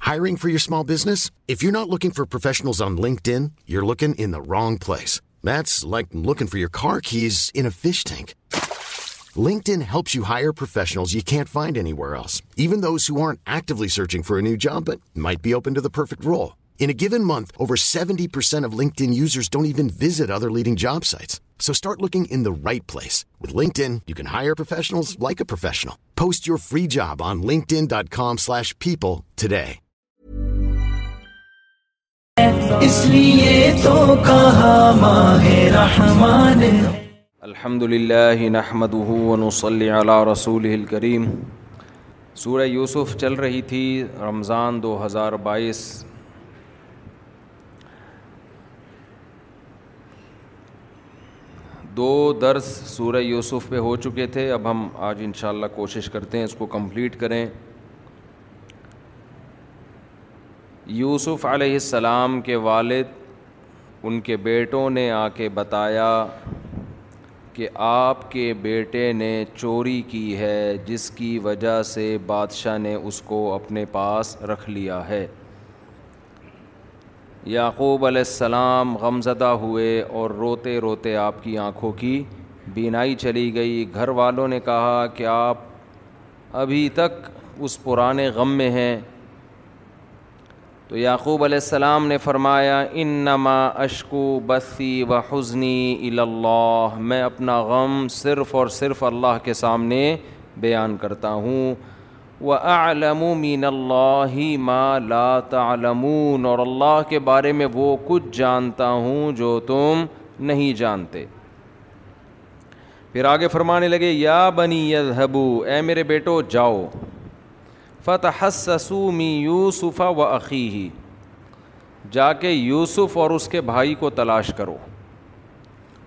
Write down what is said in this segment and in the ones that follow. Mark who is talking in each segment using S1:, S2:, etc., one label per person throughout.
S1: Hiring for your small business? If you're not looking for professionals on LinkedIn, you're looking in the wrong place. That's like looking for your car keys in a fish tank. LinkedIn helps you hire professionals you can't find anywhere else, even those who aren't actively searching for a new job but might be open to the perfect role. In a given month, over 70% of LinkedIn users don't even visit other leading job sites. So start looking in the right place. With LinkedIn, you can hire professionals like a professional. Post your free job on linkedin.com/people today.
S2: اس لیے تو کہا ماہ رحمان
S3: الحمد للہ رسول سورہ یوسف چل رہی تھی رمضان دو ہزار بائیس دو درس سورہ یوسف پہ ہو چکے تھے اب ہم آج انشاءاللہ کوشش کرتے ہیں اس کو کمپلیٹ کریں یوسف علیہ السلام کے والد ان کے بیٹوں نے آ کے بتایا کہ آپ کے بیٹے نے چوری کی ہے جس کی وجہ سے بادشاہ نے اس کو اپنے پاس رکھ لیا ہے یعقوب علیہ السلام غمزدہ ہوئے اور روتے روتے آپ کی آنکھوں کی بینائی چلی گئی گھر والوں نے کہا کہ آپ ابھی تک اس پرانے غم میں ہیں تو یعقوب علیہ السلام نے فرمایا انما اشکو بسی و حزنی الا میں اپنا غم صرف اور صرف اللہ کے سامنے بیان کرتا ہوں و علم مین اللہ ما لا تعلمون اور اللہ کے بارے میں وہ کچھ جانتا ہوں جو تم نہیں جانتے پھر آگے فرمانے لگے یا بنی یذہبو اے میرے بیٹو جاؤ فتح سسومی یوسفہ و عقی جا کے یوسف اور اس کے بھائی کو تلاش کرو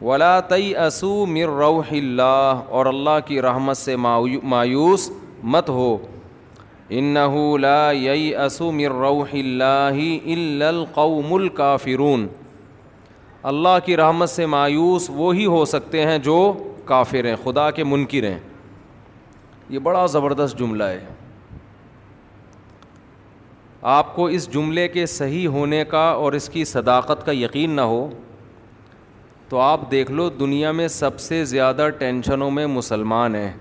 S3: ولا تئی اسو مر روح اللہ اور اللہ کی رحمت سے مایوس مت ہو لا یئی اسو مر روح اللہ کی رحمت سے مایوس وہ ہو سکتے ہیں جو ہیں خدا منکر ہیں یہ بڑا زبردست جملہ ہے آپ کو اس جملے کے صحیح ہونے کا اور اس کی صداقت کا یقین نہ ہو تو آپ دیکھ لو دنیا میں سب سے زیادہ ٹینشنوں میں مسلمان ہیں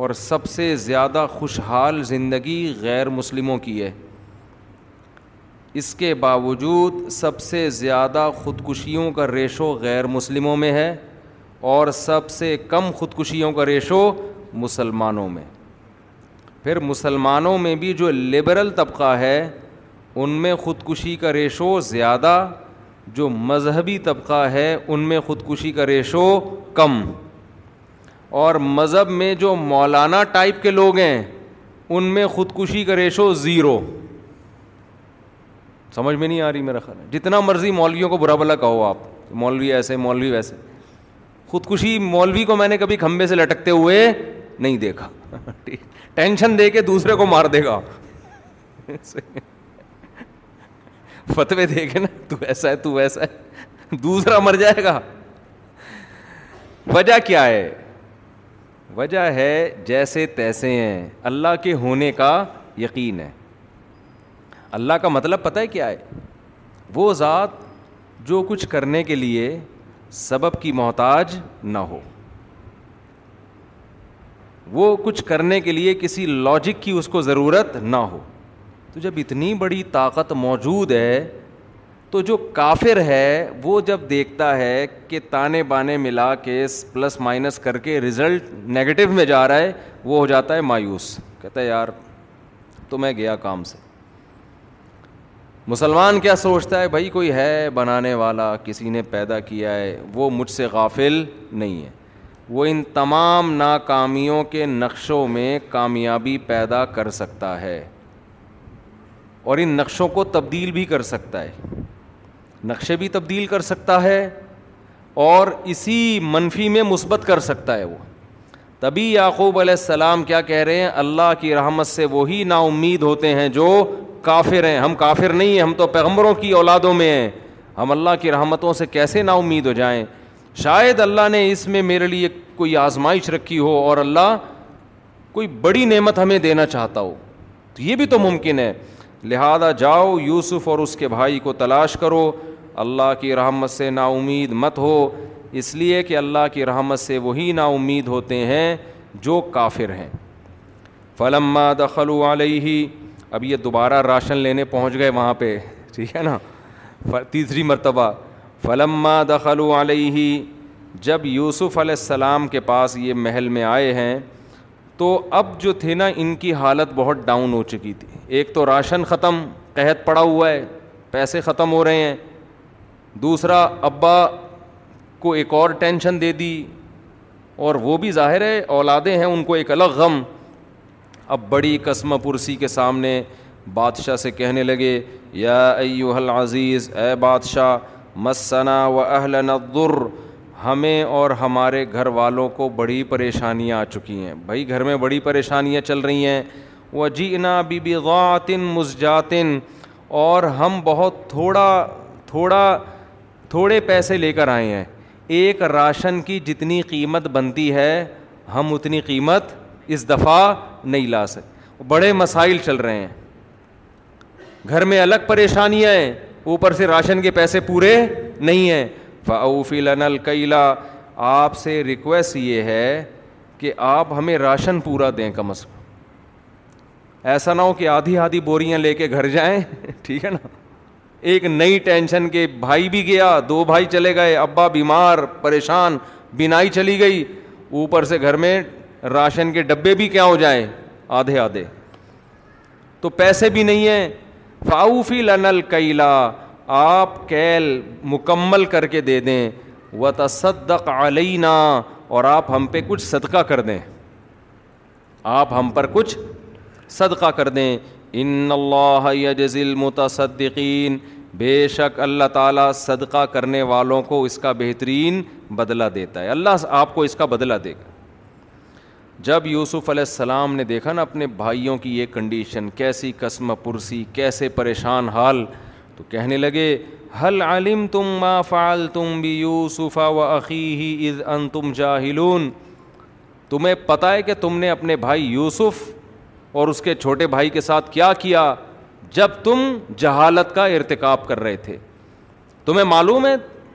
S3: اور سب سے زیادہ خوشحال زندگی غیر مسلموں کی ہے اس کے باوجود سب سے زیادہ خودکشیوں کا ریشو غیر مسلموں میں ہے اور سب سے کم خودکشیوں کا ریشو مسلمانوں میں پھر مسلمانوں میں بھی جو لبرل طبقہ ہے ان میں خودکشی کا ریشو زیادہ جو مذہبی طبقہ ہے ان میں خودکشی کا ریشو کم اور مذہب میں جو مولانا ٹائپ کے لوگ ہیں ان میں خودکشی کا ریشو زیرو سمجھ میں نہیں آ رہی میرا خیال جتنا مرضی مولویوں کو برا بلا کہو آپ مولوی ایسے مولوی ویسے خودکشی مولوی کو میں نے کبھی کھمبے سے لٹکتے ہوئے نہیں دیکھا ٹینشن دے کے دوسرے کو مار دے گا فتوے دے کے نا تو ایسا ہے تو ویسا دوسرا مر جائے گا وجہ کیا ہے وجہ ہے جیسے تیسے ہیں اللہ کے ہونے کا یقین ہے اللہ کا مطلب پتہ ہے کیا ہے وہ ذات جو کچھ کرنے کے لیے سبب کی محتاج نہ ہو وہ کچھ کرنے کے لیے کسی لاجک کی اس کو ضرورت نہ ہو تو جب اتنی بڑی طاقت موجود ہے تو جو کافر ہے وہ جب دیکھتا ہے کہ تانے بانے ملا کے پلس مائنس کر کے رزلٹ نگیٹو میں جا رہا ہے وہ ہو جاتا ہے مایوس کہتا ہے یار تو میں گیا کام سے مسلمان کیا سوچتا ہے بھائی کوئی ہے بنانے والا کسی نے پیدا کیا ہے وہ مجھ سے غافل نہیں ہے وہ ان تمام ناکامیوں کے نقشوں میں کامیابی پیدا کر سکتا ہے اور ان نقشوں کو تبدیل بھی کر سکتا ہے نقشے بھی تبدیل کر سکتا ہے اور اسی منفی میں مثبت کر سکتا ہے وہ تبھی یعقوب علیہ السلام کیا کہہ رہے ہیں اللہ کی رحمت سے وہی نا امید ہوتے ہیں جو کافر ہیں ہم کافر نہیں ہیں ہم تو پیغمبروں کی اولادوں میں ہیں ہم اللہ کی رحمتوں سے کیسے نا امید ہو جائیں شاید اللہ نے اس میں میرے لیے کوئی آزمائش رکھی ہو اور اللہ کوئی بڑی نعمت ہمیں دینا چاہتا ہو تو یہ بھی تو ممکن ہے لہذا جاؤ یوسف اور اس کے بھائی کو تلاش کرو اللہ کی رحمت سے نا امید مت ہو اس لیے کہ اللہ کی رحمت سے وہی نا امید ہوتے ہیں جو کافر ہیں فلما دخل علیہ اب یہ دوبارہ راشن لینے پہنچ گئے وہاں پہ ٹھیک ہے نا تیسری مرتبہ فلما فلمخل علیہ جب یوسف علیہ السلام کے پاس یہ محل میں آئے ہیں تو اب جو تھے نا ان کی حالت بہت ڈاؤن ہو چکی تھی ایک تو راشن ختم قحط پڑا ہوا ہے پیسے ختم ہو رہے ہیں دوسرا ابا کو ایک اور ٹینشن دے دی اور وہ بھی ظاہر ہے اولادیں ہیں ان کو ایک الگ غم اب بڑی قسم پرسی کے سامنے بادشاہ سے کہنے لگے یا ایوہل عزیز اے بادشاہ مسنا و اہل ہمیں اور ہمارے گھر والوں کو بڑی پریشانیاں آ چکی ہیں بھائی گھر میں بڑی پریشانیاں چل رہی ہیں وہ جینا بی بی غاتن مسجن اور ہم بہت تھوڑا تھوڑا تھوڑے پیسے لے کر آئے ہیں ایک راشن کی جتنی قیمت بنتی ہے ہم اتنی قیمت اس دفعہ نہیں لا سکتے بڑے مسائل چل رہے ہیں گھر میں الگ پریشانیاں ہیں اوپر سے راشن کے پیسے پورے نہیں ہیں لن القیلا آپ سے ریکویسٹ یہ ہے کہ آپ ہمیں راشن پورا دیں کم از کم ایسا نہ ہو کہ آدھی آدھی بوریاں لے کے گھر جائیں ٹھیک ہے نا ایک نئی ٹینشن کے بھائی بھی گیا دو بھائی چلے گئے ابا بیمار پریشان بینائی چلی گئی اوپر سے گھر میں راشن کے ڈبے بھی کیا ہو جائیں آدھے آدھے تو پیسے بھی نہیں ہیں فاؤفی لن الکیلا آپ کیل مکمل کر کے دے دیں و تصدق علینا اور آپ ہم پہ کچھ صدقہ کر دیں آپ ہم پر کچھ صدقہ کر دیں ان اللہ یجزی المتصدقین بے شک اللہ تعالیٰ صدقہ کرنے والوں کو اس کا بہترین بدلہ دیتا ہے اللہ آپ کو اس کا بدلہ دے گا جب یوسف علیہ السلام نے دیکھا نا اپنے بھائیوں کی یہ کنڈیشن کیسی قسم پرسی کیسے پریشان حال تو کہنے لگے حل علم تم ما فعال تم بھی یوسف و عقی ہی از ان تم جاہلون تمہیں پتہ ہے کہ تم نے اپنے بھائی یوسف اور اس کے چھوٹے بھائی کے ساتھ کیا کیا جب تم جہالت کا ارتکاب کر رہے تھے تمہیں معلوم ہے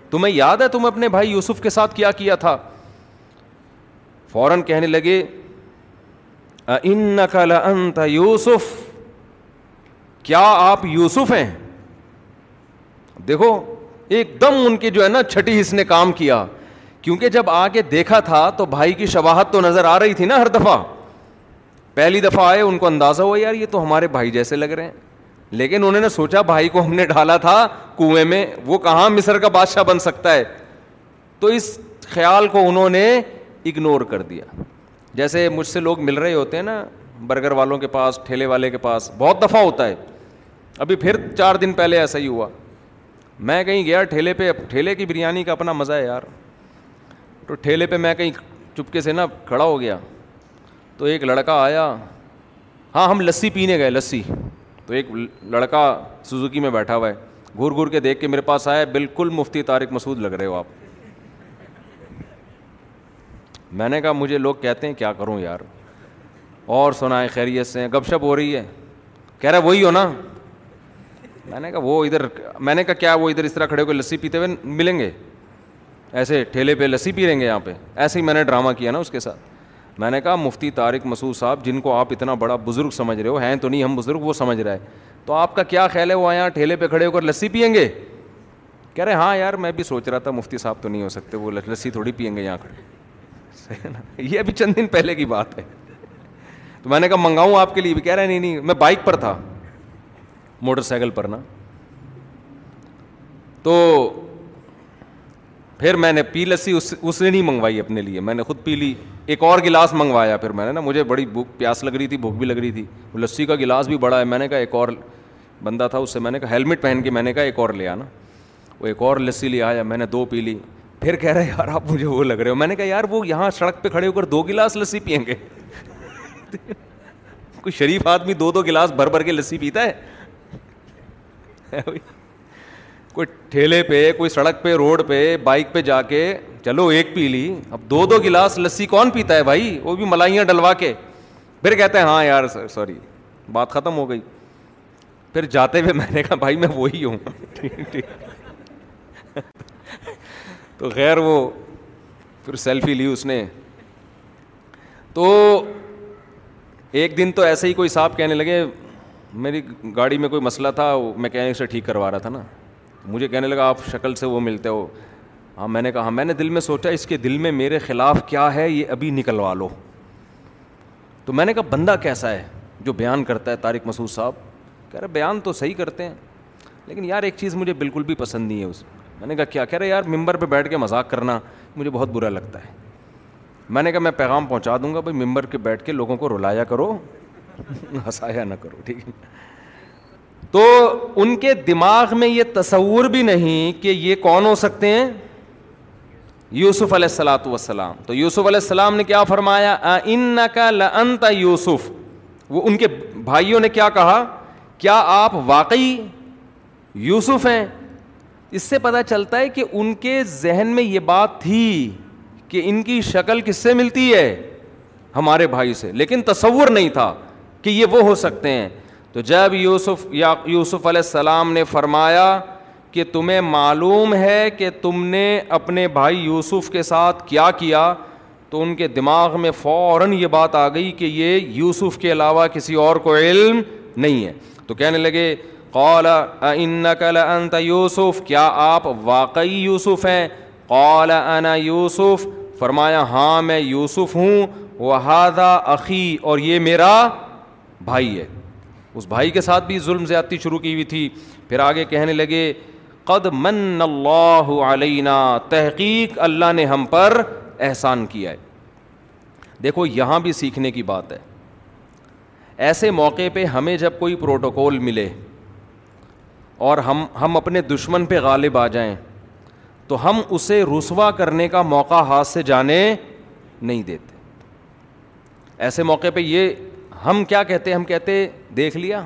S3: تمہیں یاد ہے تم اپنے بھائی یوسف کے ساتھ کیا کیا تھا فوراً کہنے لگے انت یوسف کیا آپ یوسف ہیں دیکھو ایک دم ان کی جو ہے نا چھٹی حص نے کام کیا کیونکہ جب آ کے دیکھا تھا تو بھائی کی شباہت تو نظر آ رہی تھی نا ہر دفعہ پہلی دفعہ آئے ان کو اندازہ ہوا یار یہ تو ہمارے بھائی جیسے لگ رہے ہیں لیکن انہوں نے سوچا بھائی کو ہم نے ڈھالا تھا کنویں میں وہ کہاں مصر کا بادشاہ بن سکتا ہے تو اس خیال کو انہوں نے اگنور کر دیا جیسے مجھ سے لوگ مل رہے ہوتے ہیں نا برگر والوں کے پاس ٹھیلے والے کے پاس بہت دفعہ ہوتا ہے ابھی پھر چار دن پہلے ایسا ہی ہوا میں کہیں گیا ٹھیلے پہ ٹھیلے کی بریانی کا اپنا مزہ ہے یار تو ٹھیلے پہ میں کہیں چپکے سے نا کھڑا ہو گیا تو ایک لڑکا آیا ہاں ہم لسی پینے گئے لسی تو ایک لڑکا سزوکی میں بیٹھا ہوا ہے گھر گھر کے دیکھ کے میرے پاس آیا بالکل مفتی طارق مسعود لگ رہے ہو آپ میں نے کہا مجھے لوگ کہتے ہیں کیا کروں یار اور سنائے خیریت سے گپ شپ ہو رہی ہے کہہ رہا وہی ہو نا میں نے کہا وہ ادھر میں نے کہا کیا وہ ادھر اس طرح کھڑے ہو کے لسی پیتے ہوئے ملیں گے ایسے ٹھیلے پہ لسی پی لیں گے یہاں پہ ایسے ہی میں نے ڈرامہ کیا نا اس کے ساتھ میں نے کہا مفتی طارق مسعود صاحب جن کو آپ اتنا بڑا بزرگ سمجھ رہے ہو ہیں تو نہیں ہم بزرگ وہ سمجھ رہا ہے تو آپ کا کیا خیال ہے وہ یہاں ٹھیلے پہ کھڑے ہو کر لسی پئیں گے کہہ رہے ہاں یار میں بھی سوچ رہا تھا مفتی صاحب تو نہیں ہو سکتے وہ لسی تھوڑی پئیں گے یہاں کھڑے نا یہ ابھی چند دن پہلے کی بات ہے تو میں نے کہا منگاؤں آپ کے لیے بھی کہہ رہے ہیں نہیں نہیں میں بائک پر تھا موٹر سائیکل پر نا تو پھر میں نے پی لسی اس نے نہیں منگوائی اپنے لیے میں نے خود پی لی ایک اور گلاس منگوایا پھر میں نے نا مجھے بڑی بھوک پیاس لگ رہی تھی بھوک بھی لگ رہی تھی وہ لسی کا گلاس بھی بڑا ہے میں نے کہا ایک اور بندہ تھا اس سے میں نے کہا ہیلمٹ پہن کے میں نے کہا ایک اور لیا نا وہ ایک اور لسی لے آیا میں نے دو پی لی پھر کہہ رہے یار آپ مجھے وہ لگ رہے ہو میں نے کہا یار وہ یہاں سڑک پہ کھڑے ہو کر دو گلاس لسی پئیں گے کوئی شریف آدمی دو دو گلاس بھر بھر کے لسی پیتا ہے کوئی ٹھیلے پہ کوئی سڑک پہ روڈ پہ بائک پہ جا کے چلو ایک پی لی اب دو دو گلاس لسی کون پیتا ہے بھائی وہ بھی ملائیاں ڈلوا کے پھر کہتے ہیں ہاں یار سوری بات ختم ہو گئی پھر جاتے ہوئے میں نے کہا بھائی میں وہی ہوں ٹھیک ٹھیک تو خیر وہ پھر سیلفی لی اس نے تو ایک دن تو ایسے ہی کوئی صاحب کہنے لگے میری گاڑی میں کوئی مسئلہ تھا وہ میکینک سے ٹھیک کروا رہا تھا نا مجھے کہنے لگا آپ شکل سے وہ ملتے ہو ہاں میں نے کہا میں نے دل میں سوچا اس کے دل میں میرے خلاف کیا ہے یہ ابھی نکلوا لو تو میں نے کہا بندہ کیسا ہے جو بیان کرتا ہے طارق مسعود صاحب کہہ رہے بیان تو صحیح کرتے ہیں لیکن یار ایک چیز مجھے بالکل بھی پسند نہیں ہے اس میں میں نے کہا کیا کہہ رہے یار ممبر پہ بیٹھ کے مذاق کرنا مجھے بہت برا لگتا ہے میں نے کہا میں پیغام پہنچا دوں گا بھائی ممبر کے بیٹھ کے لوگوں کو رلایا کرو ہنسایا نہ کرو ٹھیک ہے تو ان کے دماغ میں یہ تصور بھی نہیں کہ یہ کون ہو سکتے ہیں یوسف علیہ السلاۃ وسلام تو یوسف علیہ السلام نے کیا فرمایا ان کا یوسف وہ ان کے بھائیوں نے کیا کہا کیا آپ واقعی یوسف ہیں اس سے پتہ چلتا ہے کہ ان کے ذہن میں یہ بات تھی کہ ان کی شکل کس سے ملتی ہے ہمارے بھائی سے لیکن تصور نہیں تھا کہ یہ وہ ہو سکتے ہیں تو جب یوسف یا یوسف علیہ السلام نے فرمایا کہ تمہیں معلوم ہے کہ تم نے اپنے بھائی یوسف کے ساتھ کیا کیا تو ان کے دماغ میں فوراً یہ بات آ گئی کہ یہ یوسف کے علاوہ کسی اور کو علم نہیں ہے تو کہنے لگے قال ان لانت یوسف کیا آپ واقعی یوسف ہیں قال انا یوسف فرمایا ہاں میں یوسف ہوں وہذا عقی اور یہ میرا بھائی ہے اس بھائی کے ساتھ بھی ظلم زیادتی شروع کی ہوئی تھی پھر آگے کہنے لگے قد من اللہ علینا تحقیق اللہ نے ہم پر احسان کیا ہے دیکھو یہاں بھی سیکھنے کی بات ہے ایسے موقع پہ ہمیں جب کوئی پروٹوکول ملے اور ہم ہم اپنے دشمن پہ غالب آ جائیں تو ہم اسے رسوا کرنے کا موقع ہاتھ سے جانے نہیں دیتے ایسے موقع پہ یہ ہم کیا کہتے ہم کہتے دیکھ لیا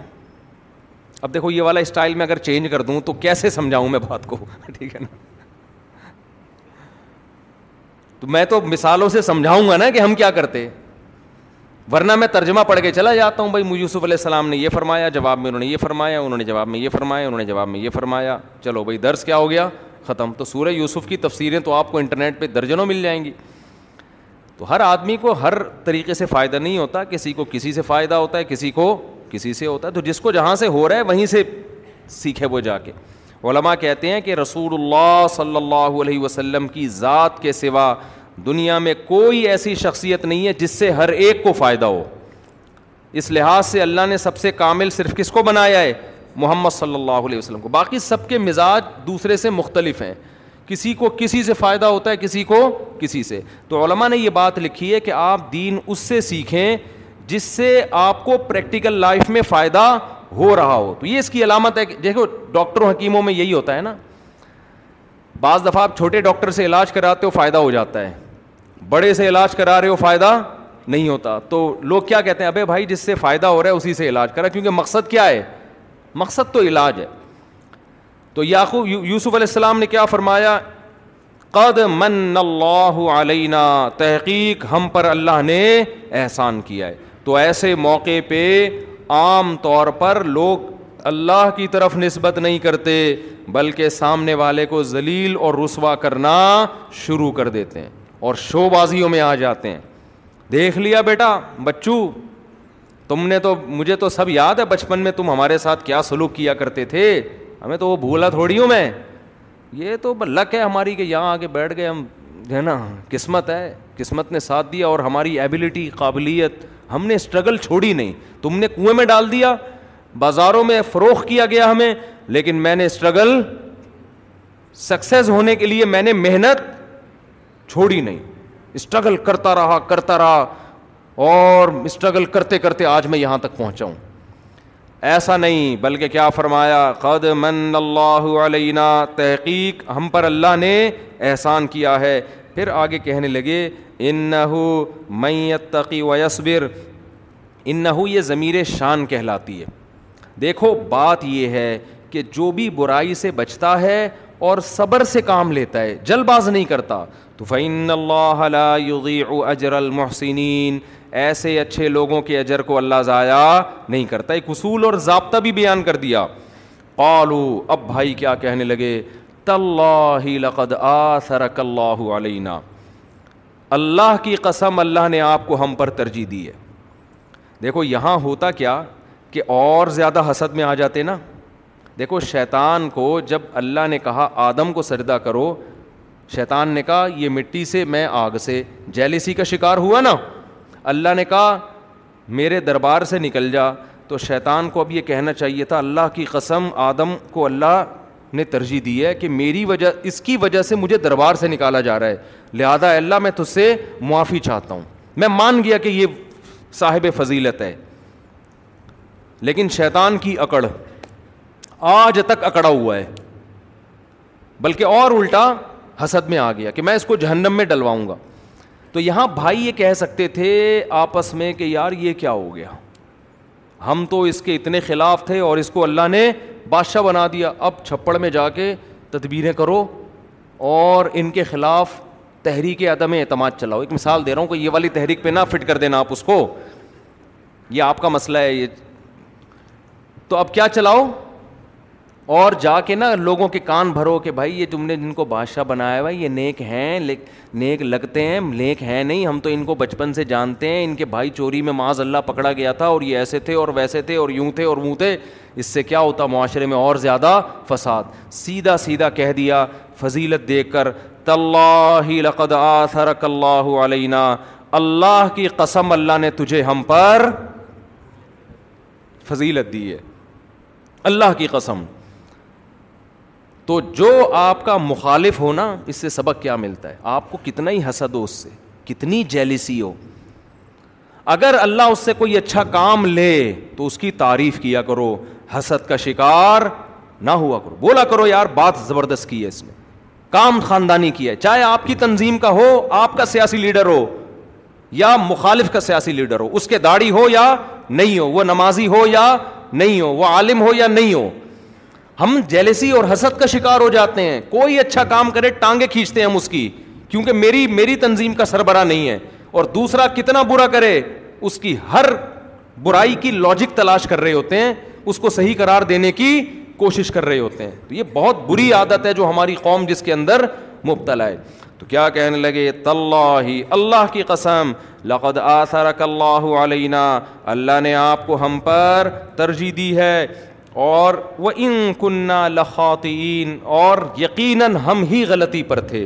S3: اب دیکھو یہ والا اسٹائل میں اگر چینج کر دوں تو کیسے سمجھاؤں میں بات کو ٹھیک ہے نا تو میں تو مثالوں سے سمجھاؤں گا نا کہ ہم کیا کرتے ورنہ میں ترجمہ پڑھ کے چلا جاتا ہوں بھائی یوسف علیہ السلام نے یہ فرمایا جواب میں انہوں نے یہ فرمایا انہوں نے جواب میں یہ فرمایا انہوں نے جواب میں یہ فرمایا چلو بھائی درس کیا ہو گیا ختم تو سورہ یوسف کی تفسیریں تو آپ کو انٹرنیٹ پہ درجنوں مل جائیں گی تو ہر آدمی کو ہر طریقے سے فائدہ نہیں ہوتا کسی کو کسی سے فائدہ ہوتا ہے کسی کو کسی سے ہوتا ہے تو جس کو جہاں سے ہو رہا ہے وہیں سے سیکھے وہ جا کے علماء کہتے ہیں کہ رسول اللہ صلی اللہ علیہ وسلم کی ذات کے سوا دنیا میں کوئی ایسی شخصیت نہیں ہے جس سے ہر ایک کو فائدہ ہو اس لحاظ سے اللہ نے سب سے کامل صرف کس کو بنایا ہے محمد صلی اللہ علیہ وسلم کو باقی سب کے مزاج دوسرے سے مختلف ہیں کسی کو کسی سے فائدہ ہوتا ہے کسی کو کسی سے تو علماء نے یہ بات لکھی ہے کہ آپ دین اس سے سیکھیں جس سے آپ کو پریکٹیکل لائف میں فائدہ ہو رہا ہو تو یہ اس کی علامت ہے کہ دیکھو ڈاکٹروں حکیموں میں یہی ہوتا ہے نا بعض دفعہ آپ چھوٹے ڈاکٹر سے علاج کراتے ہو فائدہ ہو جاتا ہے بڑے سے علاج کرا رہے ہو فائدہ نہیں ہوتا تو لوگ کیا کہتے ہیں ابے بھائی جس سے فائدہ ہو رہا ہے اسی سے علاج کرا کیونکہ مقصد کیا ہے مقصد تو علاج ہے تو یعقوب یوسف علیہ السلام نے کیا فرمایا قد من اللہ علینہ تحقیق ہم پر اللہ نے احسان کیا ہے تو ایسے موقع پہ عام طور پر لوگ اللہ کی طرف نسبت نہیں کرتے بلکہ سامنے والے کو ذلیل اور رسوا کرنا شروع کر دیتے ہیں اور شو بازیوں میں آ جاتے ہیں دیکھ لیا بیٹا بچو تم نے تو مجھے تو سب یاد ہے بچپن میں تم ہمارے ساتھ کیا سلوک کیا کرتے تھے ہمیں تو وہ بھولا تھوڑی ہوں میں یہ تو لک ہے ہماری کہ یہاں آ کے بیٹھ گئے ہم ہے نا قسمت ہے قسمت نے ساتھ دیا اور ہماری ایبیلٹی قابلیت ہم نے اسٹرگل چھوڑی نہیں تم نے کنویں میں ڈال دیا بازاروں میں فروغ کیا گیا ہمیں لیکن میں نے اسٹرگل سکسیز ہونے کے لیے میں نے محنت چھوڑی نہیں اسٹرگل کرتا رہا کرتا رہا اور اسٹرگل کرتے کرتے آج میں یہاں تک پہنچا ہوں ایسا نہیں بلکہ کیا فرمایا قد من اللہ علینا تحقیق ہم پر اللہ نے احسان کیا ہے پھر آگے کہنے لگے ان میت تقی و یصبر انََََََََََ یہ ضمیر شان کہلاتی ہے دیکھو بات یہ ہے کہ جو بھی برائی سے بچتا ہے اور صبر سے کام لیتا ہے جل باز نہیں کرتا تو فعین اللہ لا یضیع اجر المحسنین ایسے اچھے لوگوں کے اجر کو اللہ ضائع نہیں کرتا ایک اصول اور ضابطہ بھی بیان کر دیا قالو اب بھائی کیا کہنے لگے لقد آثرک اللہ اللہ کی قسم اللہ نے آپ کو ہم پر ترجیح دی ہے دیکھو یہاں ہوتا کیا کہ اور زیادہ حسد میں آ جاتے نا دیکھو شیطان کو جب اللہ نے کہا آدم کو سردہ کرو شیطان نے کہا یہ مٹی سے میں آگ سے جیلیسی کا شکار ہوا نا اللہ نے کہا میرے دربار سے نکل جا تو شیطان کو اب یہ کہنا چاہیے تھا اللہ کی قسم آدم کو اللہ نے ترجیح دی ہے کہ میری وجہ اس کی وجہ سے مجھے دربار سے نکالا جا رہا ہے لہذا اللہ میں تجھ سے معافی چاہتا ہوں میں مان گیا کہ یہ صاحب فضیلت ہے لیکن شیطان کی اکڑ آج تک اکڑا ہوا ہے بلکہ اور الٹا حسد میں آ گیا کہ میں اس کو جہنم میں ڈلواؤں گا تو یہاں بھائی یہ کہہ سکتے تھے آپس میں کہ یار یہ کیا ہو گیا ہم تو اس کے اتنے خلاف تھے اور اس کو اللہ نے بادشاہ بنا دیا اب چھپڑ میں جا کے تدبیریں کرو اور ان کے خلاف تحریک عدم اعتماد چلاؤ ایک مثال دے رہا ہوں کہ یہ والی تحریک پہ نہ فٹ کر دینا آپ اس کو یہ آپ کا مسئلہ ہے یہ تو اب کیا چلاؤ اور جا کے نا لوگوں کے کان بھرو کہ بھائی یہ تم نے جن کو بادشاہ بنایا ہوا یہ نیک ہیں نیک لگتے ہیں نیک ہیں نہیں ہم تو ان کو بچپن سے جانتے ہیں ان کے بھائی چوری میں معاذ اللہ پکڑا گیا تھا اور یہ ایسے تھے اور ویسے تھے اور یوں تھے اور تھے اس سے کیا ہوتا معاشرے میں اور زیادہ فساد سیدھا سیدھا کہہ دیا فضیلت دیکھ کر طلّہ لقد آثرک اللہ علینہ اللہ کی قسم اللہ نے تجھے ہم پر فضیلت دی ہے اللہ کی قسم تو جو آپ کا مخالف ہونا اس سے سبق کیا ملتا ہے آپ کو کتنا ہی حسد ہو اس سے کتنی جیلیسی ہو اگر اللہ اس سے کوئی اچھا کام لے تو اس کی تعریف کیا کرو حسد کا شکار نہ ہوا کرو بولا کرو یار بات زبردست کی ہے اس نے کام خاندانی کیا ہے چاہے آپ کی تنظیم کا ہو آپ کا سیاسی لیڈر ہو یا مخالف کا سیاسی لیڈر ہو اس کے داڑھی ہو یا نہیں ہو وہ نمازی ہو یا نہیں ہو وہ عالم ہو یا نہیں ہو ہم جیلسی اور حسد کا شکار ہو جاتے ہیں کوئی اچھا کام کرے ٹانگیں کھینچتے ہیں ہم اس کی کیونکہ میری میری تنظیم کا سربراہ نہیں ہے اور دوسرا کتنا برا کرے اس کی ہر برائی کی لاجک تلاش کر رہے ہوتے ہیں اس کو صحیح قرار دینے کی کوشش کر رہے ہوتے ہیں تو یہ بہت بری عادت ہے جو ہماری قوم جس کے اندر مبتلا ہے تو کیا کہنے لگے اللہ کی قسم لقد آثرک اللہ علینا اللہ نے آپ کو ہم پر ترجیح دی ہے اور وہ ان کنہ لخواتین اور یقیناً ہم ہی غلطی پر تھے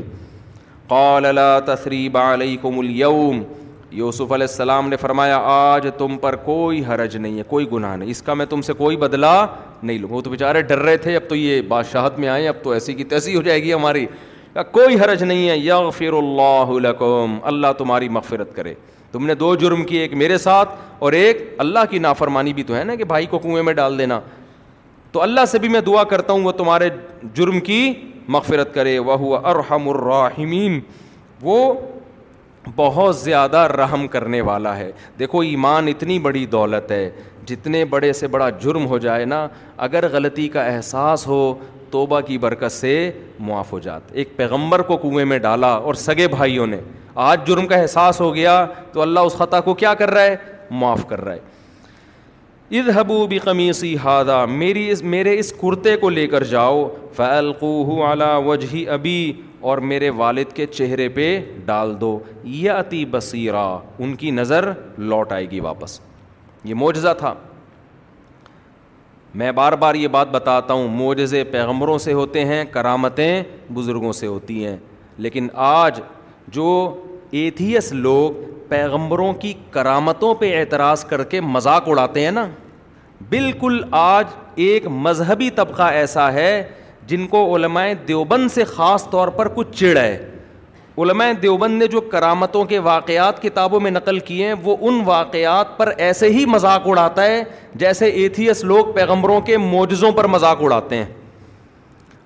S3: قال لا بالئی کو اليوم یوسف علیہ السلام نے فرمایا آج تم پر کوئی حرج نہیں ہے کوئی گناہ نہیں اس کا میں تم سے کوئی بدلہ نہیں لوں وہ تو بیچارے ڈر رہے تھے اب تو یہ بادشاہت میں آئے اب تو ایسی کی تیسی ہو جائے گی ہماری کوئی حرج نہیں ہے یغ فر اللہ اللہ تمہاری مغفرت کرے تم نے دو جرم کیے ایک میرے ساتھ اور ایک اللہ کی نافرمانی بھی تو ہے نا کہ بھائی کو کنویں میں ڈال دینا تو اللہ سے بھی میں دعا کرتا ہوں وہ تمہارے جرم کی مغفرت کرے وہ ارحم الرحمین وہ بہت زیادہ رحم کرنے والا ہے دیکھو ایمان اتنی بڑی دولت ہے جتنے بڑے سے بڑا جرم ہو جائے نا اگر غلطی کا احساس ہو توبہ کی برکت سے معاف ہو جاتا ایک پیغمبر کو کنویں میں ڈالا اور سگے بھائیوں نے آج جرم کا احساس ہو گیا تو اللہ اس خطا کو کیا کر رہا ہے معاف کر رہا ہے از ہبو بمیص ہادہ میری اس میرے اس کرتے کو لے کر جاؤ فی القو اعلیٰ وجہ ابھی اور میرے والد کے چہرے پہ ڈال دو یہ عتی بصیرہ ان کی نظر لوٹ آئے گی واپس یہ معجزہ تھا میں بار بار یہ بات بتاتا ہوں معجزے پیغمبروں سے ہوتے ہیں کرامتیں بزرگوں سے ہوتی ہیں لیکن آج جو ایتھیس لوگ پیغمبروں کی کرامتوں پہ اعتراض کر کے مذاق اڑاتے ہیں نا بالکل آج ایک مذہبی طبقہ ایسا ہے جن کو علماء دیوبند سے خاص طور پر کچھ چڑ ہے علماء دیوبند نے جو کرامتوں کے واقعات کتابوں میں نقل کیے ہیں وہ ان واقعات پر ایسے ہی مذاق اڑاتا ہے جیسے ایتھیس لوگ پیغمبروں کے معجزوں پر مذاق اڑاتے ہیں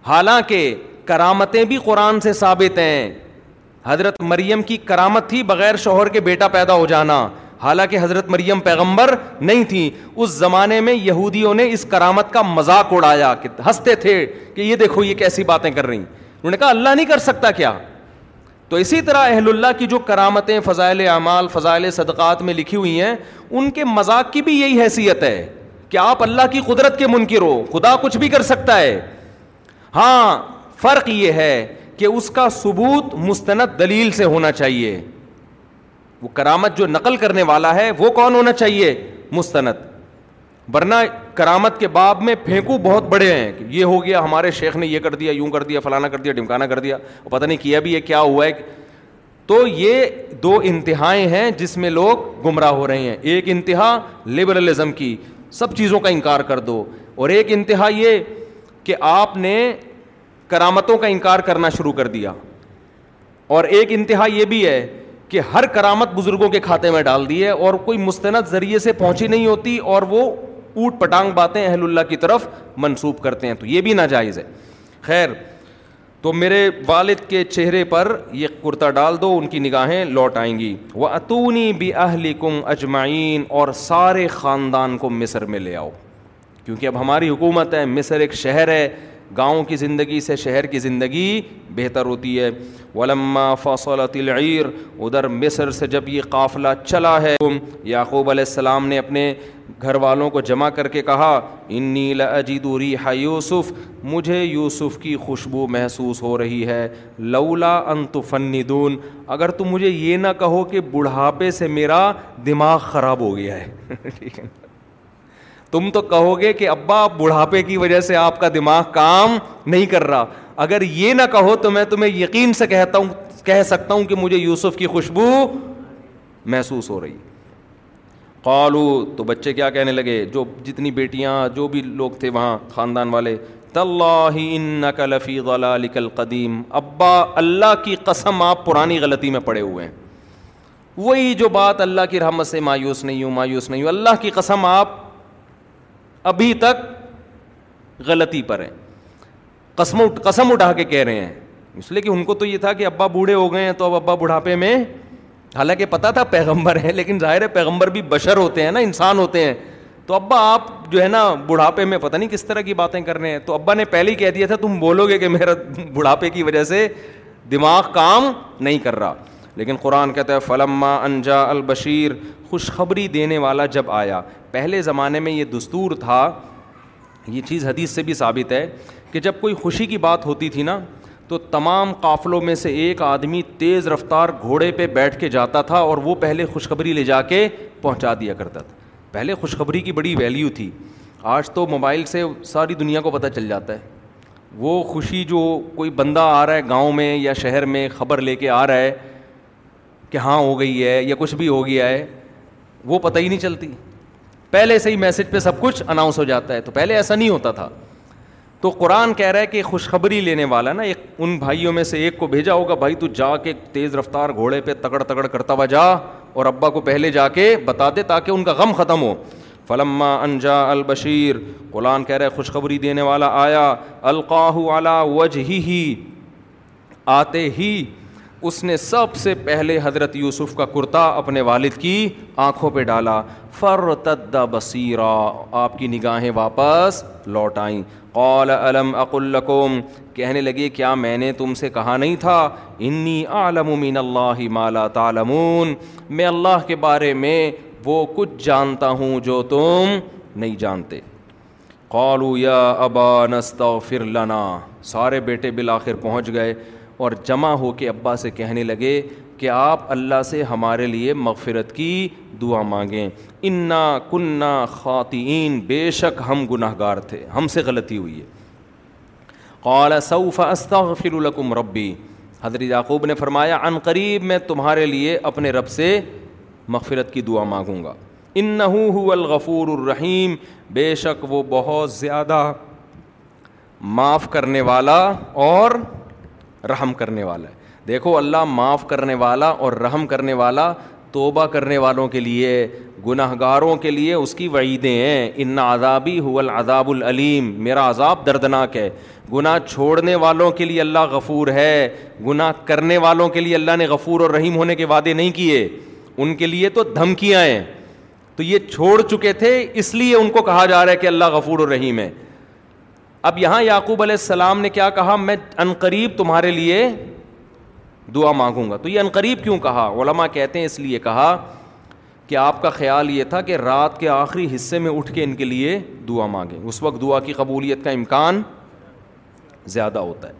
S3: حالانکہ کرامتیں بھی قرآن سے ثابت ہیں حضرت مریم کی کرامت تھی بغیر شوہر کے بیٹا پیدا ہو جانا حالانکہ حضرت مریم پیغمبر نہیں تھیں اس زمانے میں یہودیوں نے اس کرامت کا مذاق اڑایا کہ ہنستے تھے کہ یہ دیکھو یہ کیسی باتیں کر رہی انہوں نے کہا اللہ نہیں کر سکتا کیا تو اسی طرح اہل اللہ کی جو کرامتیں فضائل اعمال فضائل صدقات میں لکھی ہوئی ہیں ان کے مذاق کی بھی یہی حیثیت ہے کہ آپ اللہ کی قدرت کے منکر ہو خدا کچھ بھی کر سکتا ہے ہاں فرق یہ ہے کہ اس کا ثبوت مستند دلیل سے ہونا چاہیے وہ کرامت جو نقل کرنے والا ہے وہ کون ہونا چاہیے مستند ورنہ کرامت کے باب میں پھینکو بہت بڑے ہیں کہ یہ ہو گیا ہمارے شیخ نے یہ کر دیا یوں کر دیا فلانا کر دیا ڈمکانا کر دیا پتہ نہیں کیا بھی یہ کیا ہوا ہے تو یہ دو انتہائیں ہیں جس میں لوگ گمراہ ہو رہے ہیں ایک انتہا لبرلزم کی سب چیزوں کا انکار کر دو اور ایک انتہا یہ کہ آپ نے کرامتوں کا انکار کرنا شروع کر دیا اور ایک انتہا یہ بھی ہے کہ ہر کرامت بزرگوں کے کھاتے میں ڈال دی ہے اور کوئی مستند ذریعے سے پہنچی نہیں ہوتی اور وہ اوٹ پٹانگ باتیں اہل اللہ کی طرف منسوب کرتے ہیں تو یہ بھی ناجائز ہے خیر تو میرے والد کے چہرے پر یہ کرتا ڈال دو ان کی نگاہیں لوٹ آئیں گی وہ اتونی بھی اہلی کم اجمائین اور سارے خاندان کو مصر میں لے آؤ کیونکہ اب ہماری حکومت ہے مصر ایک شہر ہے گاؤں کی زندگی سے شہر کی زندگی بہتر ہوتی ہے ولما فصلت العیر ادھر مصر سے جب یہ قافلہ چلا ہے یعقوب علیہ السلام نے اپنے گھر والوں کو جمع کر کے کہا انی لاجد ریح یوسف مجھے یوسف کی خوشبو محسوس ہو رہی ہے لولا ان تو اگر تم مجھے یہ نہ کہو کہ بڑھاپے سے میرا دماغ خراب ہو گیا ہے ٹھیک ہے تم تو کہو گے کہ ابا بڑھاپے کی وجہ سے آپ کا دماغ کام نہیں کر رہا اگر یہ نہ کہو تو میں تمہیں یقین سے کہتا ہوں کہہ سکتا ہوں کہ مجھے یوسف کی خوشبو محسوس ہو رہی قالو تو بچے کیا کہنے لگے جو جتنی بیٹیاں جو بھی لوگ تھے وہاں خاندان والے طلّہ غلال قدیم ابا اللہ کی قسم آپ پرانی غلطی میں پڑے ہوئے ہیں وہی جو بات اللہ کی رحمت سے مایوس نہیں ہوں مایوس نہیں ہوں اللہ کی قسم آپ ابھی تک غلطی پر ہیں قسم قسم اٹھا کے کہہ رہے ہیں اس لیے کہ ان کو تو یہ تھا کہ ابا بوڑھے ہو گئے ہیں تو اب ابا بڑھاپے میں حالانکہ پتہ تھا پیغمبر ہیں لیکن ظاہر ہے پیغمبر بھی بشر ہوتے ہیں نا انسان ہوتے ہیں تو ابا آپ جو ہے نا بڑھاپے میں پتہ نہیں کس طرح کی باتیں کر رہے ہیں تو ابا نے پہلے ہی کہہ دیا تھا تم بولو گے کہ میرا بڑھاپے کی وجہ سے دماغ کام نہیں کر رہا لیکن قرآن کہتا ہے فلما انجا البشیر خوشخبری دینے والا جب آیا پہلے زمانے میں یہ دستور تھا یہ چیز حدیث سے بھی ثابت ہے کہ جب کوئی خوشی کی بات ہوتی تھی نا تو تمام قافلوں میں سے ایک آدمی تیز رفتار گھوڑے پہ بیٹھ کے جاتا تھا اور وہ پہلے خوشخبری لے جا کے پہنچا دیا کرتا تھا پہلے خوشخبری کی بڑی ویلیو تھی آج تو موبائل سے ساری دنیا کو پتہ چل جاتا ہے وہ خوشی جو کوئی بندہ آ رہا ہے گاؤں میں یا شہر میں خبر لے کے آ رہا ہے کہ ہاں ہو گئی ہے یا کچھ بھی ہو گیا ہے وہ پتہ ہی نہیں چلتی پہلے سے ہی میسج پہ سب کچھ اناؤنس ہو جاتا ہے تو پہلے ایسا نہیں ہوتا تھا تو قرآن کہہ رہا ہے کہ خوشخبری لینے والا نا ایک ان بھائیوں میں سے ایک کو بھیجا ہوگا بھائی تو جا کے تیز رفتار گھوڑے پہ تکڑ تکڑ کرتا ہوا جا اور ابا کو پہلے جا کے بتا دے تاکہ ان کا غم ختم ہو فلما انجا البشیر قرآن کہہ رہا ہے خوشخبری دینے والا آیا القاہ وجہ ہی آتے ہی اس نے سب سے پہلے حضرت یوسف کا کرتا اپنے والد کی آنکھوں پہ ڈالا فر بصیرا آپ کی نگاہیں واپس لوٹ آئیں قال علم اک القوم کہنے لگے کیا میں نے تم سے کہا نہیں تھا انی عالم اللہ مالا تالمون میں اللہ کے بارے میں وہ کچھ جانتا ہوں جو تم نہیں جانتے قالو یا ابا نستغفر لنا سارے بیٹے بالآخر پہنچ گئے اور جمع ہو کے ابا سے کہنے لگے کہ آپ اللہ سے ہمارے لیے مغفرت کی دعا مانگیں انا کنّا خواتین بے شک ہم گناہ گار تھے ہم سے غلطی ہوئی ہے قال استغفر لکم ربی حضرت یعقوب نے فرمایا عن قریب میں تمہارے لیے اپنے رب سے مغفرت کی دعا مانگوں گا هو الغفور الرحیم بے شک وہ بہت زیادہ معاف کرنے والا اور رحم کرنے والا ہے دیکھو اللہ معاف کرنے والا اور رحم کرنے والا توبہ کرنے والوں کے لیے گناہ گاروں کے لیے اس کی وعیدیں ہیں ان عذابی هو العذاب العلیم میرا عذاب دردناک ہے گناہ چھوڑنے والوں کے لیے اللہ غفور ہے گناہ کرنے والوں کے لیے اللہ نے غفور اور رحیم ہونے کے وعدے نہیں کیے ان کے لیے تو دھمکیاں ہیں تو یہ چھوڑ چکے تھے اس لیے ان کو کہا جا رہا ہے کہ اللہ غفور الرحیم ہے اب یہاں یعقوب علیہ السلام نے کیا کہا میں عنقریب تمہارے لیے دعا مانگوں گا تو یہ عنقریب کیوں کہا علماء کہتے ہیں اس لیے کہا کہ آپ کا خیال یہ تھا کہ رات کے آخری حصے میں اٹھ کے ان کے لیے دعا مانگیں اس وقت دعا کی قبولیت کا امکان زیادہ ہوتا ہے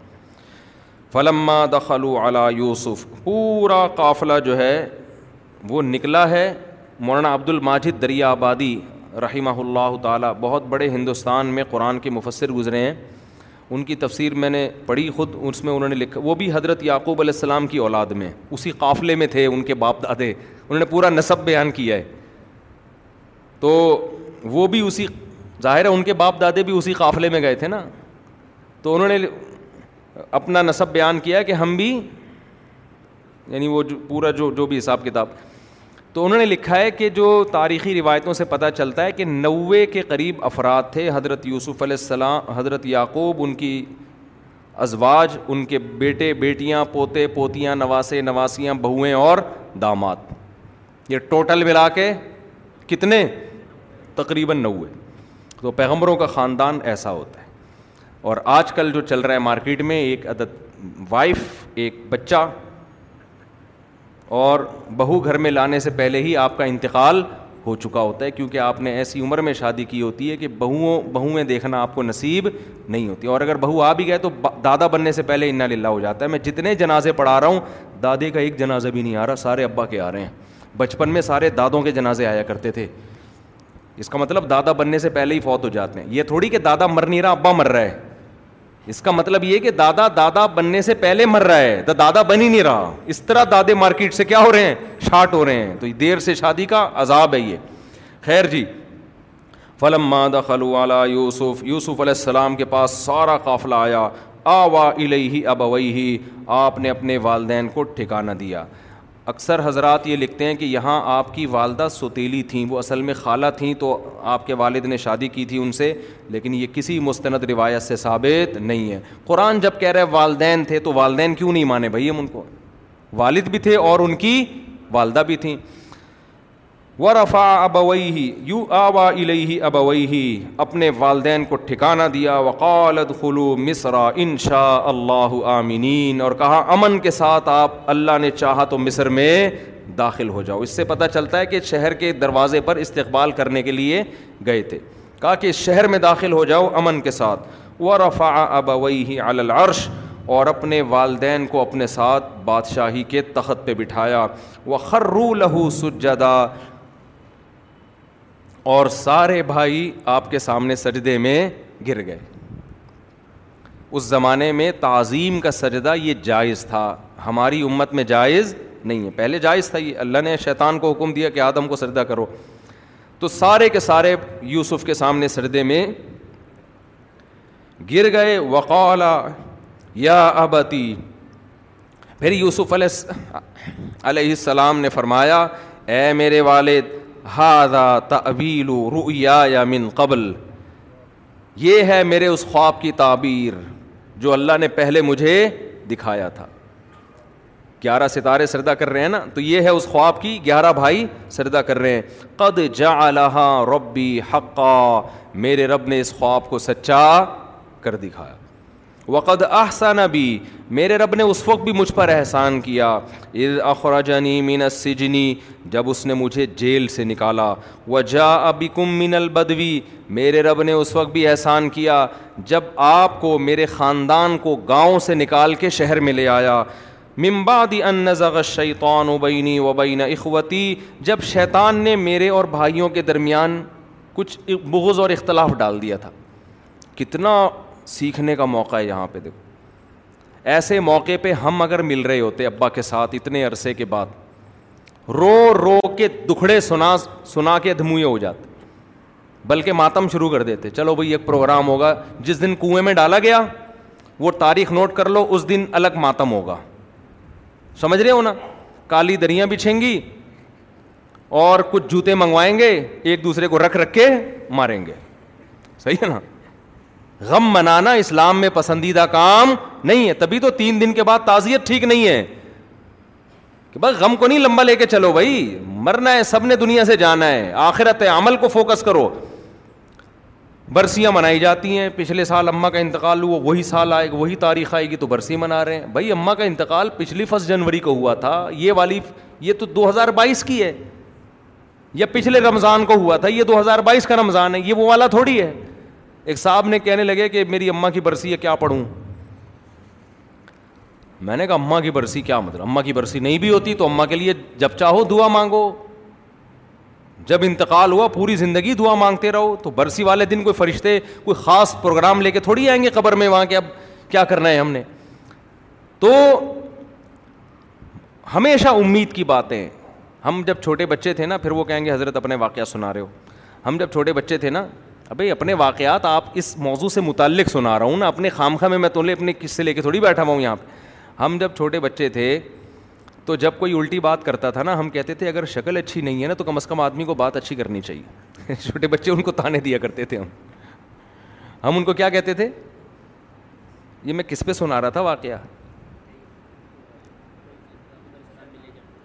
S3: فلما دخلوا علی یوسف پورا قافلہ جو ہے وہ نکلا ہے مولانا عبد الماجد دریا آبادی رحمہ اللہ تعالیٰ بہت بڑے ہندوستان میں قرآن کے مفسر گزرے ہیں ان کی تفسیر میں نے پڑھی خود اس میں انہوں نے لکھا وہ بھی حضرت یعقوب علیہ السلام کی اولاد میں اسی قافلے میں تھے ان کے باپ دادے انہوں نے پورا نصب بیان کیا ہے تو وہ بھی اسی ظاہر ہے ان کے باپ دادے بھی اسی قافلے میں گئے تھے نا تو انہوں نے اپنا نصب بیان کیا کہ ہم بھی یعنی وہ جو پورا جو جو بھی حساب کتاب تو انہوں نے لکھا ہے کہ جو تاریخی روایتوں سے پتہ چلتا ہے کہ نوے کے قریب افراد تھے حضرت یوسف علیہ السلام حضرت یعقوب ان کی ازواج ان کے بیٹے بیٹیاں پوتے پوتیاں نواسے نواسیاں بہویں اور داماد یہ ٹوٹل ملا کے کتنے تقریباً نوے تو پیغمبروں کا خاندان ایسا ہوتا ہے اور آج کل جو چل رہا ہے مارکیٹ میں ایک عدد وائف ایک بچہ اور بہو گھر میں لانے سے پہلے ہی آپ کا انتقال ہو چکا ہوتا ہے کیونکہ آپ نے ایسی عمر میں شادی کی ہوتی ہے کہ بہوؤں بہوئیں دیکھنا آپ کو نصیب نہیں ہوتی اور اگر بہو آ بھی گئے تو دادا بننے سے پہلے انا للہ ہو جاتا ہے میں جتنے جنازے پڑھا رہا ہوں دادے کا ایک جنازہ بھی نہیں آ رہا سارے ابا کے آ رہے ہیں بچپن میں سارے دادوں کے جنازے آیا کرتے تھے اس کا مطلب دادا بننے سے پہلے ہی فوت ہو جاتے ہیں یہ تھوڑی کہ دادا مر نہیں رہا ابا مر رہا ہے اس کا مطلب یہ کہ دادا دادا بننے سے پہلے مر رہا ہے دا دادا بن ہی نہیں رہا اس طرح دادے مارکیٹ سے کیا ہو رہے ہیں شاٹ ہو رہے ہیں تو دیر سے شادی کا عذاب ہے یہ خیر جی فلم خلو علا یوسف یوسف علیہ السلام کے پاس سارا قافلہ آیا آ وا الہی ہی آپ نے اپنے والدین کو ٹھکانہ دیا اکثر حضرات یہ لکھتے ہیں کہ یہاں آپ کی والدہ سوتیلی تھیں وہ اصل میں خالہ تھیں تو آپ کے والد نے شادی کی تھی ان سے لیکن یہ کسی مستند روایت سے ثابت نہیں ہے قرآن جب کہہ رہے والدین تھے تو والدین کیوں نہیں مانے بھائی ہم ان کو والد بھی تھے اور ان کی والدہ بھی تھیں و رفا ابوئی ہی یو آوا الہی ابوئی ہی اپنے والدین کو ٹھکانہ دیا وقالت خلو مصرا ان شاء اللہ عامنین اور کہا امن کے ساتھ آپ اللہ نے چاہا تو مصر میں داخل ہو جاؤ اس سے پتہ چلتا ہے کہ شہر کے دروازے پر استقبال کرنے کے لیے گئے تھے کہا کہ شہر میں داخل ہو جاؤ امن کے ساتھ و رفا ابوئی ہی العرش اور اپنے والدین کو اپنے ساتھ بادشاہی کے تخت پہ بٹھایا وہ خرو لہو سجدہ اور سارے بھائی آپ کے سامنے سجدے میں گر گئے اس زمانے میں تعظیم کا سجدہ یہ جائز تھا ہماری امت میں جائز نہیں ہے پہلے جائز تھا یہ اللہ نے شیطان کو حکم دیا کہ آدم کو سجدہ کرو تو سارے کے سارے یوسف کے سامنے سردے میں گر گئے وقالا یا ابتی پھر یوسف علیہ علیہ السلام نے فرمایا اے میرے والد ہاذا تعویل رؤیا یا من قبل یہ ہے میرے اس خواب کی تعبیر جو اللہ نے پہلے مجھے دکھایا تھا گیارہ ستارے سردا کر رہے ہیں نا تو یہ ہے اس خواب کی گیارہ بھائی سردا کر رہے ہیں قد جا ربی حقا میرے رب نے اس خواب کو سچا کر دکھایا وقد احسن بھی میرے رب نے اس وقت بھی مجھ پر احسان کیا از اخراجنی من مین سجنی جب اس نے مجھے جیل سے نکالا وہ جا ابی کم من البدوی میرے رب نے اس وقت بھی احسان کیا جب آپ کو میرے خاندان کو گاؤں سے نکال کے شہر میں لے آیا ممبادی ان نظش بینی و بین اخوتی جب شیطان نے میرے اور بھائیوں کے درمیان کچھ بغض اور اختلاف ڈال دیا تھا کتنا سیکھنے کا موقع ہے یہاں پہ دیکھو ایسے موقع پہ ہم اگر مل رہے ہوتے ابا کے ساتھ اتنے عرصے کے بعد رو رو کے دکھڑے سنا سنا کے دھموئے ہو جاتے بلکہ ماتم شروع کر دیتے چلو بھائی ایک پروگرام ہوگا جس دن کنویں میں ڈالا گیا وہ تاریخ نوٹ کر لو اس دن الگ ماتم ہوگا سمجھ رہے ہو نا کالی دریاں بچھیں گی اور کچھ جوتے منگوائیں گے ایک دوسرے کو رکھ رکھ کے ماریں گے صحیح ہے نا غم منانا اسلام میں پسندیدہ کام نہیں ہے تبھی تو تین دن کے بعد تعزیت ٹھیک نہیں ہے کہ بس غم کو نہیں لمبا لے کے چلو بھائی مرنا ہے سب نے دنیا سے جانا ہے آخرت عمل کو فوکس کرو برسیاں منائی جاتی ہیں پچھلے سال اماں کا انتقال ہوا وہی سال آئے گا وہی تاریخ آئے گی تو برسی منا رہے ہیں بھائی اماں کا انتقال پچھلی فسٹ جنوری کو ہوا تھا یہ والی یہ تو دو ہزار بائیس کی ہے یا پچھلے رمضان کو ہوا تھا یہ دو ہزار بائیس کا رمضان ہے یہ وہ والا تھوڑی ہے ایک صاحب نے کہنے لگے کہ میری اماں کی برسی ہے کیا پڑھوں میں نے کہا اماں کی برسی کیا مطلب اماں کی برسی نہیں بھی ہوتی تو اماں کے لیے جب چاہو دعا مانگو جب انتقال ہوا پوری زندگی دعا مانگتے رہو تو برسی والے دن کوئی فرشتے کوئی خاص پروگرام لے کے تھوڑی آئیں گے قبر میں وہاں کے اب کیا کرنا ہے ہم نے تو ہمیشہ امید کی باتیں ہم جب چھوٹے بچے تھے نا پھر وہ کہیں گے حضرت اپنے واقعہ سنا رہے ہو ہم جب چھوٹے بچے تھے نا ابھی اپنے واقعات آپ اس موضوع سے متعلق سنا رہا ہوں نا اپنے خامخواہ میں میں تو لے اپنے کس سے لے کے تھوڑی بیٹھا ہوا ہوں یہاں پہ ہم جب چھوٹے بچے تھے تو جب کوئی الٹی بات کرتا تھا نا ہم کہتے تھے اگر شکل اچھی نہیں ہے نا تو کم از کم آدمی کو بات اچھی کرنی چاہیے چھوٹے بچے ان کو تانے دیا کرتے تھے ہم ہم ان کو کیا کہتے تھے یہ میں کس پہ سنا رہا تھا واقعہ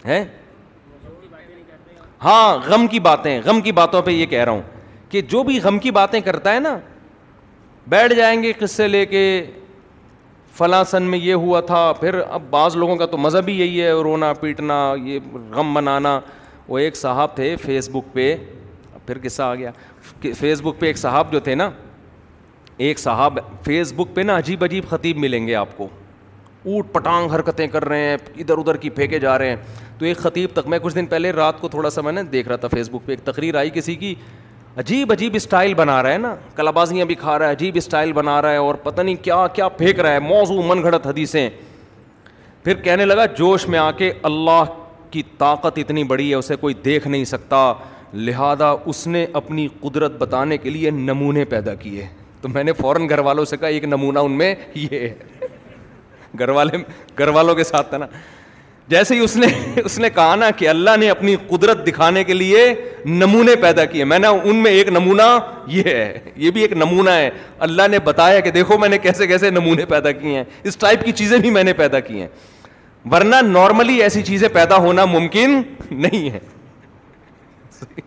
S3: ہے ہاں غم کی باتیں غم کی باتوں پہ یہ کہہ رہا ہوں کہ جو بھی غم کی باتیں کرتا ہے نا بیٹھ جائیں گے قصے لے کے فلاں سن میں یہ ہوا تھا پھر اب بعض لوگوں کا تو مذہب ہی یہی ہے رونا پیٹنا یہ غم بنانا وہ ایک صاحب تھے فیس بک پہ پھر قصہ آ گیا فیس بک پہ ایک صاحب جو تھے نا ایک صاحب فیس بک پہ نا عجیب عجیب خطیب ملیں گے آپ کو اوٹ پٹانگ حرکتیں کر رہے ہیں ادھر ادھر کی پھینکے جا رہے ہیں تو ایک خطیب تک میں کچھ دن پہلے رات کو تھوڑا سا میں نے دیکھ رہا تھا فیس بک پہ ایک تقریر آئی کسی کی عجیب عجیب اسٹائل بنا رہا ہے نا کلابازیاں بھی کھا رہا ہے عجیب اسٹائل بنا رہا ہے اور پتہ نہیں کیا کیا پھینک رہا ہے موضوع من گھڑت حدیثیں پھر کہنے لگا جوش میں آ کے اللہ کی طاقت اتنی بڑی ہے اسے کوئی دیکھ نہیں سکتا لہذا اس نے اپنی قدرت بتانے کے لیے نمونے پیدا کیے تو میں نے فوراً گھر والوں سے کہا ایک نمونہ ان میں یہ ہے گھر والے گھر والوں کے ساتھ تھا نا جیسے ہی اس نے اس نے کہا نا کہ اللہ نے اپنی قدرت دکھانے کے لیے نمونے پیدا کیے میں نے ان میں ایک نمونہ یہ ہے یہ بھی ایک نمونہ ہے اللہ نے بتایا کہ دیکھو میں نے کیسے کیسے نمونے پیدا کیے ہیں اس ٹائپ کی چیزیں بھی میں نے پیدا کی ہیں ورنہ نارملی ایسی چیزیں پیدا ہونا ممکن نہیں ہے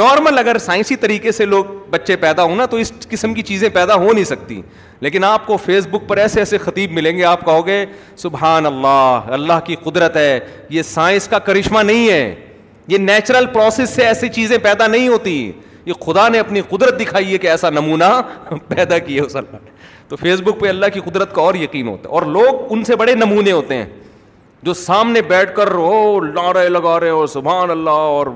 S3: نارمل اگر سائنسی طریقے سے لوگ بچے پیدا ہوں نا تو اس قسم کی چیزیں پیدا ہو نہیں سکتی لیکن آپ کو فیس بک پر ایسے ایسے خطیب ملیں گے آپ کہو گے سبحان اللہ اللہ کی قدرت ہے یہ سائنس کا کرشمہ نہیں ہے یہ نیچرل پروسیس سے ایسی چیزیں پیدا نہیں ہوتی یہ خدا نے اپنی قدرت دکھائی ہے کہ ایسا نمونہ پیدا کیے اس اللہ نے تو فیس بک پہ اللہ کی قدرت کا اور یقین ہوتا ہے اور لوگ ان سے بڑے نمونے ہوتے ہیں جو سامنے بیٹھ کر او لارے لگا رہے ہو سبحان اللہ اور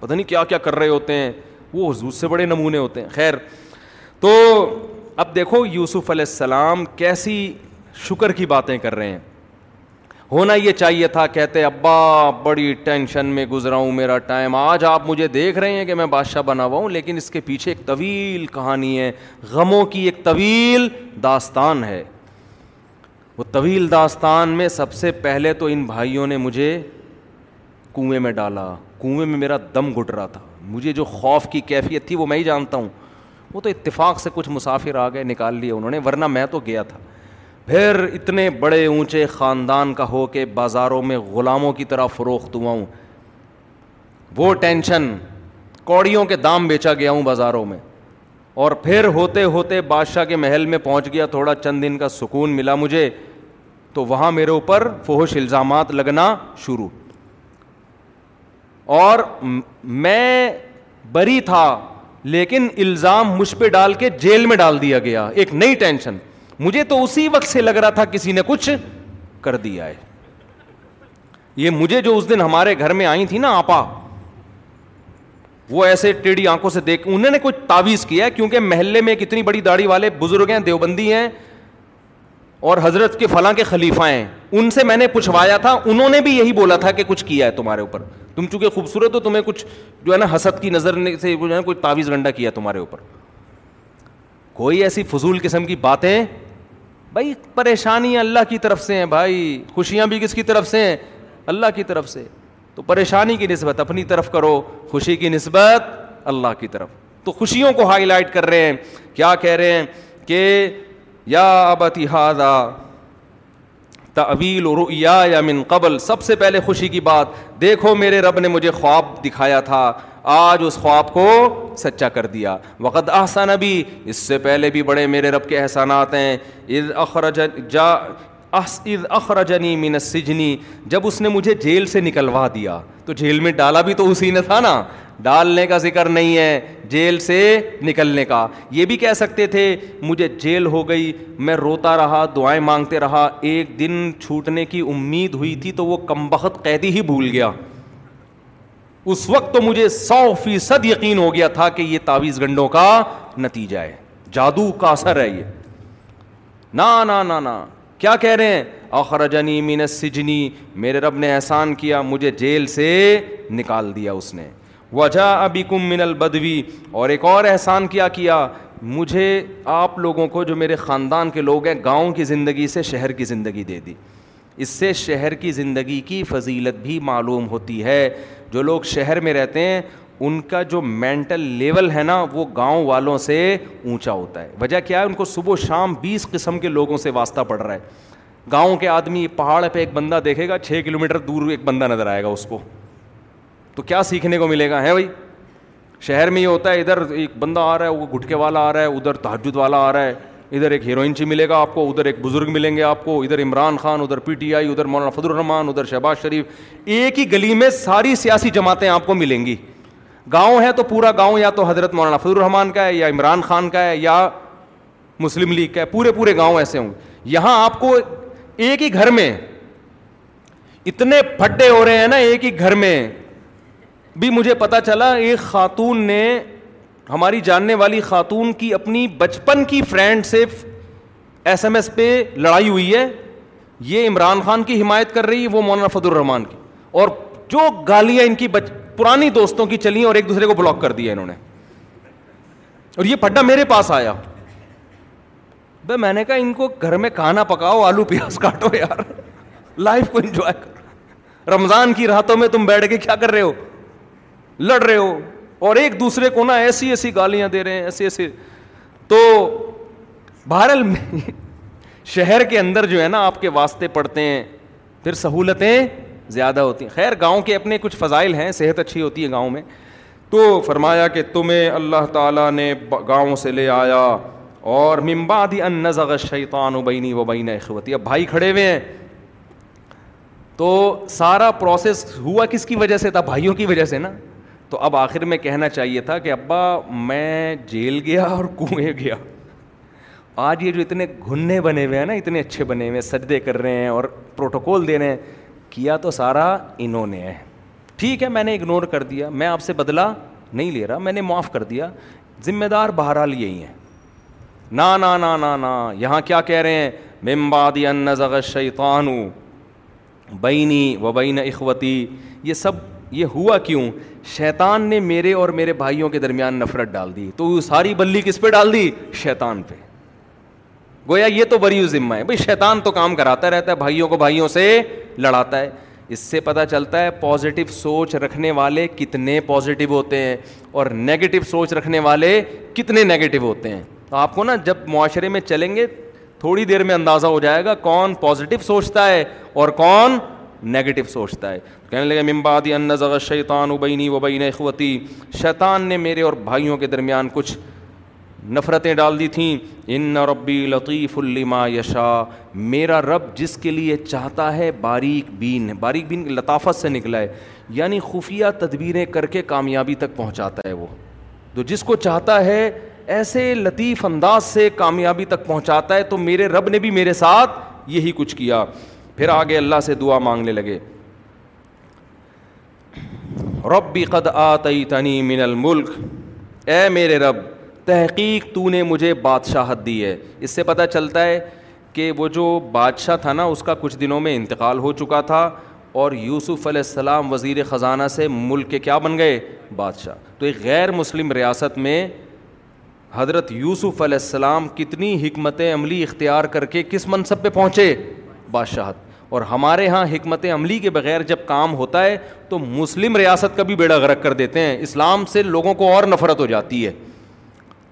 S3: پتہ نہیں کیا کیا کر رہے ہوتے ہیں وہ حضور سے بڑے نمونے ہوتے ہیں خیر تو اب دیکھو یوسف علیہ السلام کیسی شکر کی باتیں کر رہے ہیں ہونا یہ چاہیے تھا کہتے ابا بڑی ٹینشن میں گزرا ہوں میرا ٹائم آج آپ مجھے دیکھ رہے ہیں کہ میں بادشاہ بنا ہوا ہوں لیکن اس کے پیچھے ایک طویل کہانی ہے غموں کی ایک طویل داستان ہے وہ طویل داستان میں سب سے پہلے تو ان بھائیوں نے مجھے کنویں میں ڈالا کنویں میں میرا دم گٹ رہا تھا مجھے جو خوف کی کیفیت تھی وہ میں ہی جانتا ہوں وہ تو اتفاق سے کچھ مسافر آ گئے نکال لیے انہوں نے ورنہ میں تو گیا تھا پھر اتنے بڑے اونچے خاندان کا ہو کے بازاروں میں غلاموں کی طرح فروخت ہوا ہوں وہ ٹینشن کوڑیوں کے دام بیچا گیا ہوں بازاروں میں اور پھر ہوتے ہوتے بادشاہ کے محل میں پہنچ گیا تھوڑا چند دن کا سکون ملا مجھے تو وہاں میرے اوپر فوہش الزامات لگنا شروع اور میں بری تھا لیکن الزام مجھ پہ ڈال کے جیل میں ڈال دیا گیا ایک نئی ٹینشن مجھے تو اسی وقت سے لگ رہا تھا کسی نے کچھ کر دیا ہے یہ مجھے جو اس دن ہمارے گھر میں آئی تھی نا آپا وہ ایسے ٹیڑھی آنکھوں سے دیکھ انہوں نے کچھ تعویذ کیا ہے کیونکہ محلے میں اتنی بڑی داڑھی والے بزرگ ہیں دیوبندی ہیں اور حضرت کے فلاں کے خلیفہ ہیں ان سے میں نے پوچھوایا تھا انہوں نے بھی یہی بولا تھا کہ کچھ کیا ہے تمہارے اوپر تم چونکہ خوبصورت ہو تمہیں کچھ جو ہے نا حسد کی نظر سے جو ہے نا کوئی تعویذ گنڈا کیا تمہارے اوپر کوئی ایسی فضول قسم کی باتیں بھائی پریشانیاں اللہ کی طرف سے ہیں بھائی خوشیاں بھی کس کی طرف سے ہیں اللہ کی طرف سے تو پریشانی کی نسبت اپنی طرف کرو خوشی کی نسبت اللہ کی طرف تو خوشیوں کو ہائی لائٹ کر رہے ہیں کیا کہہ رہے ہیں کہ یا ہاضا و رؤیا یا من قبل سب سے پہلے خوشی کی بات دیکھو میرے رب نے مجھے خواب دکھایا تھا آج اس خواب کو سچا کر دیا وقت احسان ابھی اس سے پہلے بھی بڑے میرے رب کے احسانات ہیں اخرج جا ارد اخرجنی من سجنی جب اس نے مجھے جیل سے نکلوا دیا تو جیل میں ڈالا بھی تو اسی نے تھا نا ڈالنے کا ذکر نہیں ہے جیل سے نکلنے کا یہ بھی کہہ سکتے تھے مجھے جیل ہو گئی میں روتا رہا دعائیں مانگتے رہا ایک دن چھوٹنے کی امید ہوئی تھی تو وہ کم بخت قیدی ہی بھول گیا اس وقت تو مجھے سو فیصد یقین ہو گیا تھا کہ یہ تعویز گنڈوں کا نتیجہ ہے جادو کا اثر ہے یہ نہ کیا کہہ رہے ہیں اخرجنی مین سجنی میرے رب نے احسان کیا مجھے جیل سے نکال دیا اس نے وجہ ابھی کم من البدوی اور ایک اور احسان کیا کیا مجھے آپ لوگوں کو جو میرے خاندان کے لوگ ہیں گاؤں کی زندگی سے شہر کی زندگی دے دی اس سے شہر کی زندگی کی فضیلت بھی معلوم ہوتی ہے جو لوگ شہر میں رہتے ہیں ان کا جو مینٹل لیول ہے نا وہ گاؤں والوں سے اونچا ہوتا ہے وجہ کیا ہے ان کو صبح و شام بیس قسم کے لوگوں سے واسطہ پڑ رہا ہے گاؤں کے آدمی پہاڑ پہ ایک بندہ دیکھے گا چھ کلو میٹر دور ایک بندہ نظر آئے گا اس کو تو کیا سیکھنے کو ملے گا ہے بھائی شہر میں یہ ہوتا ہے ادھر ایک بندہ آ رہا ہے وہ گٹکے والا آ رہا ہے ادھر تحجد والا آ رہا ہے ادھر ایک ہیروئن چی ملے گا آپ کو ادھر ایک بزرگ ملیں گے آپ کو ادھر عمران خان ادھر پی ٹی آئی ادھر مولانا فضل الرحمان ادھر شہباز شریف ایک ہی گلی میں ساری سیاسی جماعتیں آپ کو ملیں گی گاؤں ہے تو پورا گاؤں یا تو حضرت مولانا فضل الرحمان کا ہے یا عمران خان کا ہے یا مسلم لیگ کا ہے پورے پورے گاؤں ایسے ہوں گے یہاں آپ کو ایک ہی گھر میں اتنے پھٹے ہو رہے ہیں نا ایک ہی گھر میں بھی مجھے پتا چلا ایک خاتون نے ہماری جاننے والی خاتون کی اپنی بچپن کی فرینڈ سے ایس ایم ایس پہ لڑائی ہوئی ہے یہ عمران خان کی حمایت کر رہی ہے وہ مولانا فضل الرحمان کی اور جو گالیاں ان کی بچ پرانی دوستوں کی چلی اور ایک دوسرے کو بلاک کر دیا انہوں نے اور یہ پھڈا میرے پاس آیا بھائی میں نے کہا ان کو گھر میں کھانا پکاؤ آلو پیاز کاٹو یار لائف کو انجوائے رمضان کی راتوں میں تم بیٹھ کے کیا کر رہے ہو لڑ رہے ہو اور ایک دوسرے کو نا ایسی ایسی گالیاں دے رہے ہیں ایسے ایسے تو بہرحال شہر کے اندر جو ہے نا آپ کے واسطے پڑتے ہیں پھر سہولتیں زیادہ ہوتی ہیں خیر گاؤں کے اپنے کچھ فضائل ہیں صحت اچھی ہوتی ہے گاؤں میں تو فرمایا کہ تمہیں اللہ تعالیٰ نے گاؤں سے لے آیا اور ممبادی ان نذا شیطان و بینی و بین اخوتی اب بھائی کھڑے ہوئے ہیں تو سارا پروسیس ہوا کس کی وجہ سے تھا بھائیوں کی وجہ سے نا تو اب آخر میں کہنا چاہیے تھا کہ ابا میں جیل گیا اور کنویں گیا آج یہ جو اتنے گھننے بنے ہوئے ہیں نا اتنے اچھے بنے ہوئے ہیں سجدے کر رہے ہیں اور پروٹوکول دے رہے ہیں کیا تو سارا انہوں نے ہے ٹھیک ہے میں نے اگنور کر دیا میں آپ سے بدلا نہیں لے رہا میں نے معاف کر دیا ذمہ دار بہرحال یہی ہیں نا یہاں کیا کہہ رہے ہیں ممباد شعی شیطان بینی و بین اخوتی یہ سب یہ ہوا کیوں شیطان نے میرے اور میرے بھائیوں کے درمیان نفرت ڈال دی تو ساری بلی کس پہ ڈال دی شیطان پہ گویا یہ تو بری ذمہ ہے بھائی شیطان تو کام کراتا رہتا ہے بھائیوں کو بھائیوں سے لڑاتا ہے اس سے پتہ چلتا ہے پازیٹیو سوچ رکھنے والے کتنے پازیٹیو ہوتے ہیں اور نگیٹو سوچ رکھنے والے کتنے نگیٹو ہوتے ہیں تو آپ کو نا جب معاشرے میں چلیں گے تھوڑی دیر میں اندازہ ہو جائے گا کون پازیٹو سوچتا ہے اور کون نگیٹو سوچتا ہے کہنے لگے ممبادی ان نظر شیطان ابینی وبین اخوتی شیطان نے میرے اور بھائیوں کے درمیان کچھ نفرتیں ڈال دی تھیں ان ربی لطیف الما یشا میرا رب جس کے لیے چاہتا ہے باریک بین باریک بین لطافت سے نکلا ہے یعنی خفیہ تدبیریں کر کے کامیابی تک پہنچاتا ہے وہ تو جس کو چاہتا ہے ایسے لطیف انداز سے کامیابی تک پہنچاتا ہے تو میرے رب نے بھی میرے ساتھ یہی کچھ کیا پھر آگے اللہ سے دعا مانگنے لگے رب قد آ تئی تنی من الملک اے میرے رب تحقیق تو نے مجھے بادشاہت دی ہے اس سے پتہ چلتا ہے کہ وہ جو بادشاہ تھا نا اس کا کچھ دنوں میں انتقال ہو چکا تھا اور یوسف علیہ السلام وزیر خزانہ سے ملک کے کیا بن گئے بادشاہ تو ایک غیر مسلم ریاست میں حضرت یوسف علیہ السلام کتنی حکمت عملی اختیار کر کے کس منصب پہ پہنچے بادشاہت اور ہمارے ہاں حکمت عملی کے بغیر جب کام ہوتا ہے تو مسلم ریاست کا بھی بیڑا غرق کر دیتے ہیں اسلام سے لوگوں کو اور نفرت ہو جاتی ہے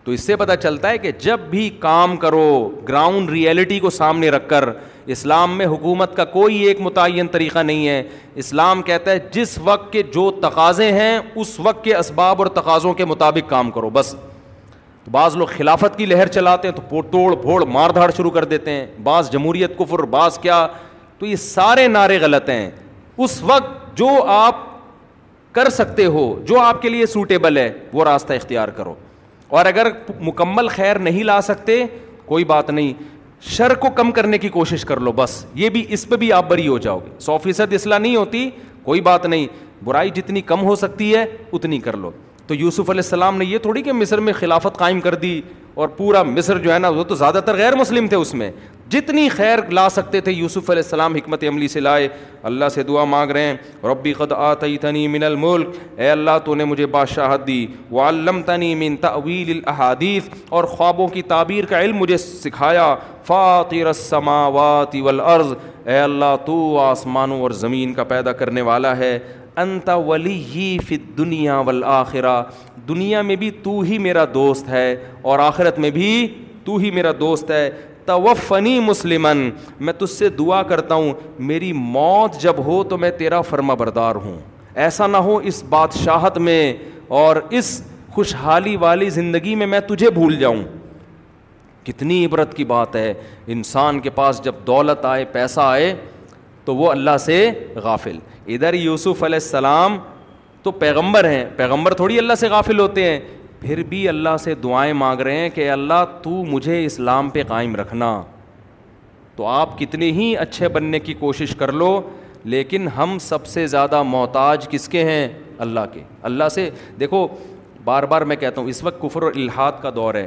S3: تو اس سے پتہ چلتا ہے کہ جب بھی کام کرو گراؤنڈ ریئلٹی کو سامنے رکھ کر اسلام میں حکومت کا کوئی ایک متعین طریقہ نہیں ہے اسلام کہتا ہے جس وقت کے جو تقاضے ہیں اس وقت کے اسباب اور تقاضوں کے مطابق کام کرو بس تو بعض لوگ خلافت کی لہر چلاتے ہیں تو توڑ پھوڑ مار دھاڑ شروع کر دیتے ہیں بعض جمہوریت کو بعض کیا تو یہ سارے نعرے غلط ہیں اس وقت جو آپ کر سکتے ہو جو آپ کے لیے سوٹیبل ہے وہ راستہ اختیار کرو اور اگر مکمل خیر نہیں لا سکتے کوئی بات نہیں شر کو کم کرنے کی کوشش کر لو بس یہ بھی اس پہ بھی آپ بری ہو جاؤ گے سو فیصد اصلاح نہیں ہوتی کوئی بات نہیں برائی جتنی کم ہو سکتی ہے اتنی کر لو تو یوسف علیہ السلام نے یہ تھوڑی کہ مصر میں خلافت قائم کر دی اور پورا مصر جو ہے نا وہ تو زیادہ تر غیر مسلم تھے اس میں جتنی خیر لا سکتے تھے یوسف علیہ السلام حکمت عملی سے لائے اللہ سے دعا مانگ رہے ہیں ربی قد تنی من الملک اے اللہ تو نے مجھے بادشاہت دی وعلمتنی تنی من طویل الاحادیث اور خوابوں کی تعبیر کا علم مجھے سکھایا فاطر واتی والارض اے اللہ تو آسمانوں اور زمین کا پیدا کرنے والا ہے انت ولی ہی فت دنیا والآخرہ دنیا میں بھی تو ہی میرا دوست ہے اور آخرت میں بھی تو ہی میرا دوست ہے توفنی مسلمن میں تجھ سے دعا کرتا ہوں میری موت جب ہو تو میں تیرا فرما بردار ہوں ایسا نہ ہو اس بادشاہت میں اور اس خوشحالی والی زندگی میں میں تجھے بھول جاؤں کتنی عبرت کی بات ہے انسان کے پاس جب دولت آئے پیسہ آئے تو وہ اللہ سے غافل ادھر یوسف علیہ السلام تو پیغمبر ہیں پیغمبر تھوڑی اللہ سے غافل ہوتے ہیں پھر بھی اللہ سے دعائیں مانگ رہے ہیں کہ اللہ تو مجھے اسلام پہ قائم رکھنا تو آپ کتنے ہی اچھے بننے کی کوشش کر لو لیکن ہم سب سے زیادہ محتاج کس کے ہیں اللہ کے اللہ سے دیکھو بار بار میں کہتا ہوں اس وقت کفر الحاد کا دور ہے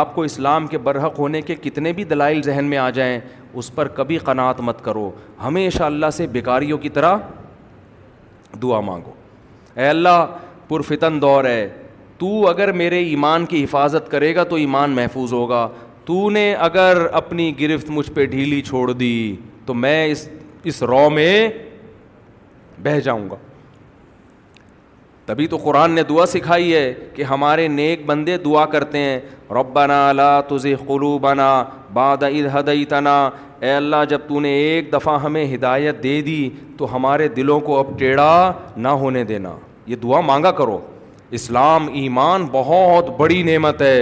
S3: آپ کو اسلام کے برحق ہونے کے کتنے بھی دلائل ذہن میں آ جائیں اس پر کبھی قناعت مت کرو ہمیشہ اللہ سے بیکاریوں کی طرح دعا مانگو اے اللہ پرفتن دور ہے تو اگر میرے ایمان کی حفاظت کرے گا تو ایمان محفوظ ہوگا تو نے اگر اپنی گرفت مجھ پہ ڈھیلی چھوڑ دی تو میں اس اس رو میں بہہ جاؤں گا تبھی تو قرآن نے دعا سکھائی ہے کہ ہمارے نیک بندے دعا کرتے ہیں ربنا لا تز قلوبنا بنا باد ہدعی تنا اے اللہ جب تو نے ایک دفعہ ہمیں ہدایت دے دی تو ہمارے دلوں کو اب ٹیڑھا نہ ہونے دینا یہ دعا مانگا کرو اسلام ایمان بہت بڑی نعمت ہے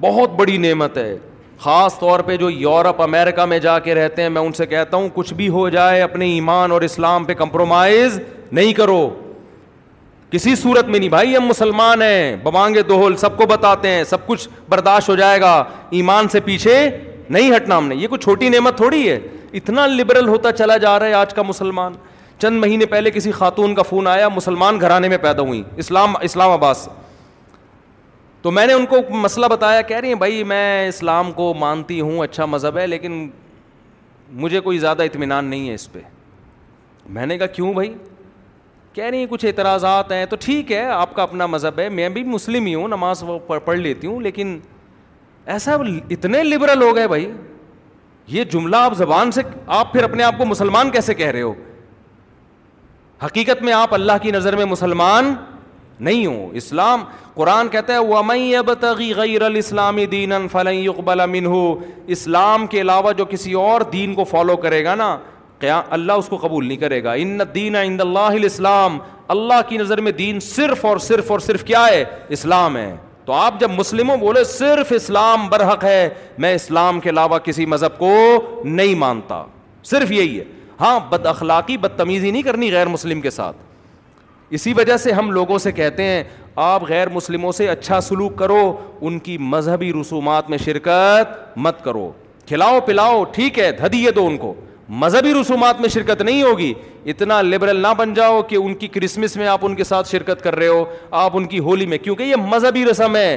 S3: بہت بڑی نعمت ہے خاص طور پہ جو یورپ امریکہ میں جا کے رہتے ہیں میں ان سے کہتا ہوں کچھ بھی ہو جائے اپنے ایمان اور اسلام پہ کمپرومائز نہیں کرو کسی صورت میں نہیں بھائی ہم مسلمان ہیں ببانگے دوہل سب کو بتاتے ہیں سب کچھ برداشت ہو جائے گا ایمان سے پیچھے نہیں ہٹنا ہم نے یہ کوئی چھوٹی نعمت تھوڑی ہے اتنا لبرل ہوتا چلا جا رہا ہے آج کا مسلمان چند مہینے پہلے کسی خاتون کا فون آیا مسلمان گھرانے میں پیدا ہوئی اسلام اسلام آباد سے تو میں نے ان کو مسئلہ بتایا کہہ رہی ہیں بھائی میں اسلام کو مانتی ہوں اچھا مذہب ہے لیکن مجھے کوئی زیادہ اطمینان نہیں ہے اس پہ میں نے کہا کیوں بھائی کہہ رہی ہیں کچھ اعتراضات ہیں تو ٹھیک ہے آپ کا اپنا مذہب ہے میں بھی مسلم ہی ہوں نماز پڑھ لیتی ہوں لیکن ایسا اتنے لبرل ہو گئے بھائی یہ جملہ آپ زبان سے آپ پھر اپنے آپ کو مسلمان کیسے کہہ رہے ہو حقیقت میں آپ اللہ کی نظر میں مسلمان نہیں ہوں اسلام قرآن کہتا ہے غیر السلامی دین ان دِينًا اقبال يُقْبَلَ مِنْهُ اسلام کے علاوہ جو کسی اور دین کو فالو کرے گا نا اللہ اس کو قبول نہیں کرے گا ان دین عند اللہ اللہ کی نظر میں دین صرف اور صرف اور صرف کیا ہے اسلام ہے تو آپ جب مسلموں بولے صرف اسلام برحق ہے میں اسلام کے علاوہ کسی مذہب کو نہیں مانتا صرف یہی ہے ہاں بد اخلاقی بدتمیزی نہیں کرنی غیر مسلم کے ساتھ اسی وجہ سے ہم لوگوں سے کہتے ہیں آپ غیر مسلموں سے اچھا سلوک کرو ان کی مذہبی رسومات میں شرکت مت کرو کھلاؤ پلاؤ ٹھیک ہے دھدیے دو ان کو مذہبی رسومات میں شرکت نہیں ہوگی اتنا لبرل نہ بن جاؤ کہ ان کی کرسمس میں آپ ان کے ساتھ شرکت کر رہے ہو آپ ان کی ہولی میں کیونکہ یہ مذہبی رسم ہے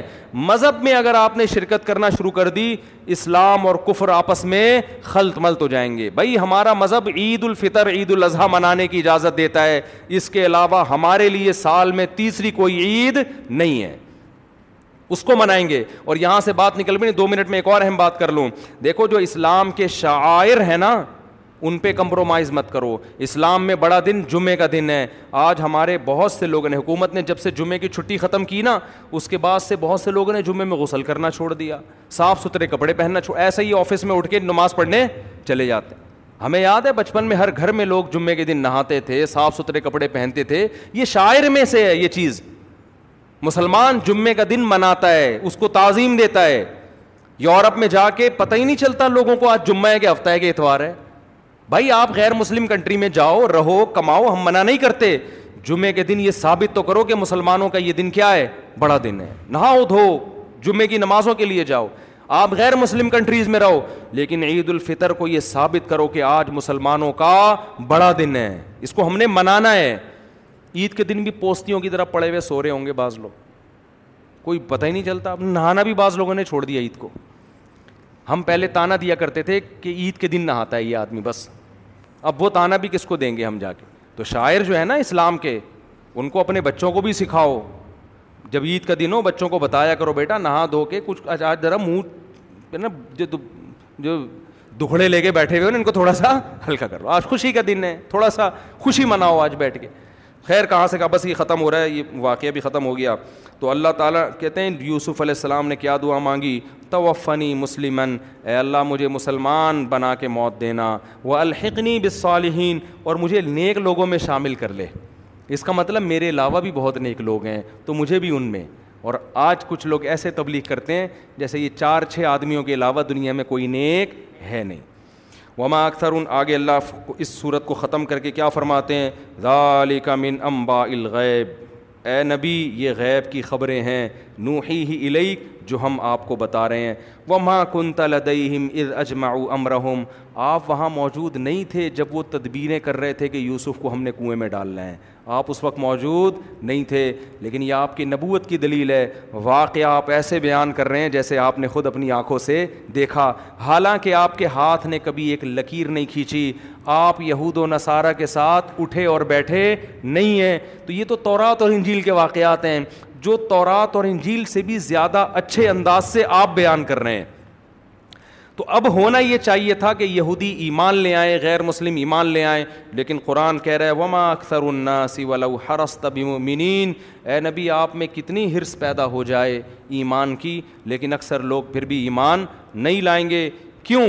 S3: مذہب میں اگر آپ نے شرکت کرنا شروع کر دی اسلام اور کفر آپس میں خلط ملت ہو جائیں گے بھائی ہمارا مذہب عید الفطر عید الاضحیٰ منانے کی اجازت دیتا ہے اس کے علاوہ ہمارے لیے سال میں تیسری کوئی عید نہیں ہے اس کو منائیں گے اور یہاں سے بات نکل بھی نہیں دو منٹ میں ایک اور اہم بات کر لوں دیکھو جو اسلام کے شاعر ہیں نا ان پہ کمپرومائز مت کرو اسلام میں بڑا دن جمعے کا دن ہے آج ہمارے بہت سے لوگوں نے حکومت نے جب سے جمعے کی چھٹی ختم کی نا اس کے بعد سے بہت سے لوگوں نے جمعے میں غسل کرنا چھوڑ دیا صاف ستھرے کپڑے پہننا چھوڑ ایسے ہی آفس میں اٹھ کے نماز پڑھنے چلے جاتے ہیں ہمیں یاد ہے بچپن میں ہر گھر میں لوگ جمعے کے دن نہاتے تھے صاف ستھرے کپڑے پہنتے تھے یہ شاعر میں سے ہے یہ چیز مسلمان جمعے کا دن مناتا ہے اس کو تعظیم دیتا ہے یورپ میں جا کے پتہ ہی نہیں چلتا لوگوں کو آج جمعہ ہے کہ ہفتہ ہے کہ اتوار ہے بھائی آپ غیر مسلم کنٹری میں جاؤ رہو کماؤ ہم منع نہیں کرتے جمعے کے دن یہ ثابت تو کرو کہ مسلمانوں کا یہ دن کیا ہے بڑا دن ہے نہاؤ دھو جمعے کی نمازوں کے لیے جاؤ آپ غیر مسلم کنٹریز میں رہو لیکن عید الفطر کو یہ ثابت کرو کہ آج مسلمانوں کا بڑا دن ہے اس کو ہم نے منانا ہے عید کے دن بھی پوستیوں کی طرح پڑے ہوئے سو رہے ہوں گے بعض لوگ کوئی پتہ ہی نہیں چلتا اب نہانا بھی بعض لوگوں نے چھوڑ دیا عید کو ہم پہلے تانا دیا کرتے تھے کہ عید کے دن نہاتا ہے یہ آدمی بس اب وہ تانا بھی کس کو دیں گے ہم جا کے تو شاعر جو ہے نا اسلام کے ان کو اپنے بچوں کو بھی سکھاؤ جب عید کا دن ہو بچوں کو بتایا کرو بیٹا نہا دھو کے کچھ آج ذرا منہ نا جو دکھڑے لے کے بیٹھے ہوئے ہو نا ان کو تھوڑا سا ہلکا کرو آج خوشی کا دن ہے تھوڑا سا خوشی مناؤ آج بیٹھ کے خیر کہاں سے کہا بس یہ ختم ہو رہا ہے یہ واقعہ بھی ختم ہو گیا تو اللہ تعالیٰ کہتے ہیں یوسف علیہ السلام نے کیا دعا مانگی توفنی مسلم اللہ مجھے مسلمان بنا کے موت دینا وہ الحقنی بصالحین اور مجھے نیک لوگوں میں شامل کر لے اس کا مطلب میرے علاوہ بھی بہت نیک لوگ ہیں تو مجھے بھی ان میں اور آج کچھ لوگ ایسے تبلیغ کرتے ہیں جیسے یہ چار چھ آدمیوں کے علاوہ دنیا میں کوئی نیک ہے نہیں وما اکثر ان آگے اللہ اس صورت کو ختم کر کے کیا فرماتے ہیں ذالک من امبا الغیب اے نبی یہ غیب کی خبریں ہیں نوحی ہی الیک جو ہم آپ کو بتا رہے ہیں وہ ماں کن تلدیم از اجماع امرحم آپ وہاں موجود نہیں تھے جب وہ تدبیریں کر رہے تھے کہ یوسف کو ہم نے کنویں میں ڈالنا ہے آپ اس وقت موجود نہیں تھے لیکن یہ آپ کی نبوت کی دلیل ہے واقعہ آپ ایسے بیان کر رہے ہیں جیسے آپ نے خود اپنی آنکھوں سے دیکھا حالانکہ آپ کے ہاتھ نے کبھی ایک لکیر نہیں کھینچی آپ یہود و نصارہ کے ساتھ اٹھے اور بیٹھے نہیں ہیں تو یہ تو تورات اور انجیل کے واقعات ہیں جو تورات اور انجیل سے بھی زیادہ اچھے انداز سے آپ بیان کر رہے ہیں تو اب ہونا یہ چاہیے تھا کہ یہودی ایمان لے آئیں غیر مسلم ایمان لے آئیں لیکن قرآن کہہ رہے وما اکثر النا سی ولاحرستی اے نبی آپ میں کتنی حرص پیدا ہو جائے ایمان کی لیکن اکثر لوگ پھر بھی ایمان نہیں لائیں گے کیوں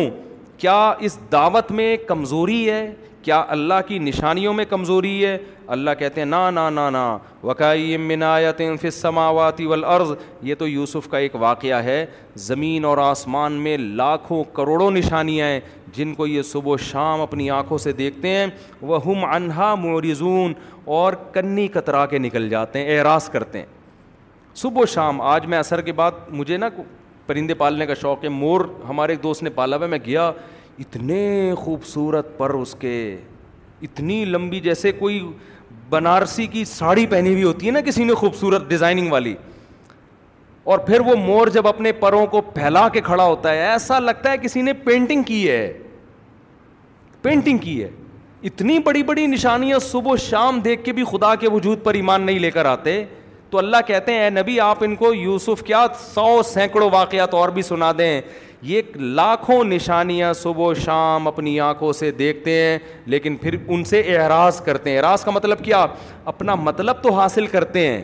S3: کیا اس دعوت میں کمزوری ہے کیا اللہ کی نشانیوں میں کمزوری ہے اللہ کہتے ہیں نا نا نا وکائی امنات عم سماواتی ولعرض یہ تو یوسف کا ایک واقعہ ہے زمین اور آسمان میں لاکھوں کروڑوں نشانیاں ہیں جن کو یہ صبح و شام اپنی آنکھوں سے دیکھتے ہیں وہ ہم انہا مورزون اور کنی کترا کے نکل جاتے ہیں اعراض کرتے ہیں صبح و شام آج میں اثر کے بعد مجھے نا پرندے پالنے کا شوق ہے مور ہمارے ایک دوست نے پالا ہوا میں گیا اتنے خوبصورت پر اس کے اتنی لمبی جیسے کوئی بنارسی کی ساڑی پہنی ہوئی ہوتی ہے نا کسی نے خوبصورت ڈیزائننگ والی اور پھر وہ مور جب اپنے پروں کو پھیلا کے کھڑا ہوتا ہے ایسا لگتا ہے کسی نے پینٹنگ کی ہے پینٹنگ کی ہے اتنی بڑی بڑی نشانیاں صبح و شام دیکھ کے بھی خدا کے وجود پر ایمان نہیں لے کر آتے تو اللہ کہتے ہیں اے نبی آپ ان کو یوسف کیا سو سینکڑوں واقعات اور بھی سنا دیں یہ لاکھوں نشانیاں صبح و شام اپنی آنکھوں سے دیکھتے ہیں لیکن پھر ان سے اعراض کرتے ہیں اعراض کا مطلب کیا اپنا مطلب تو حاصل کرتے ہیں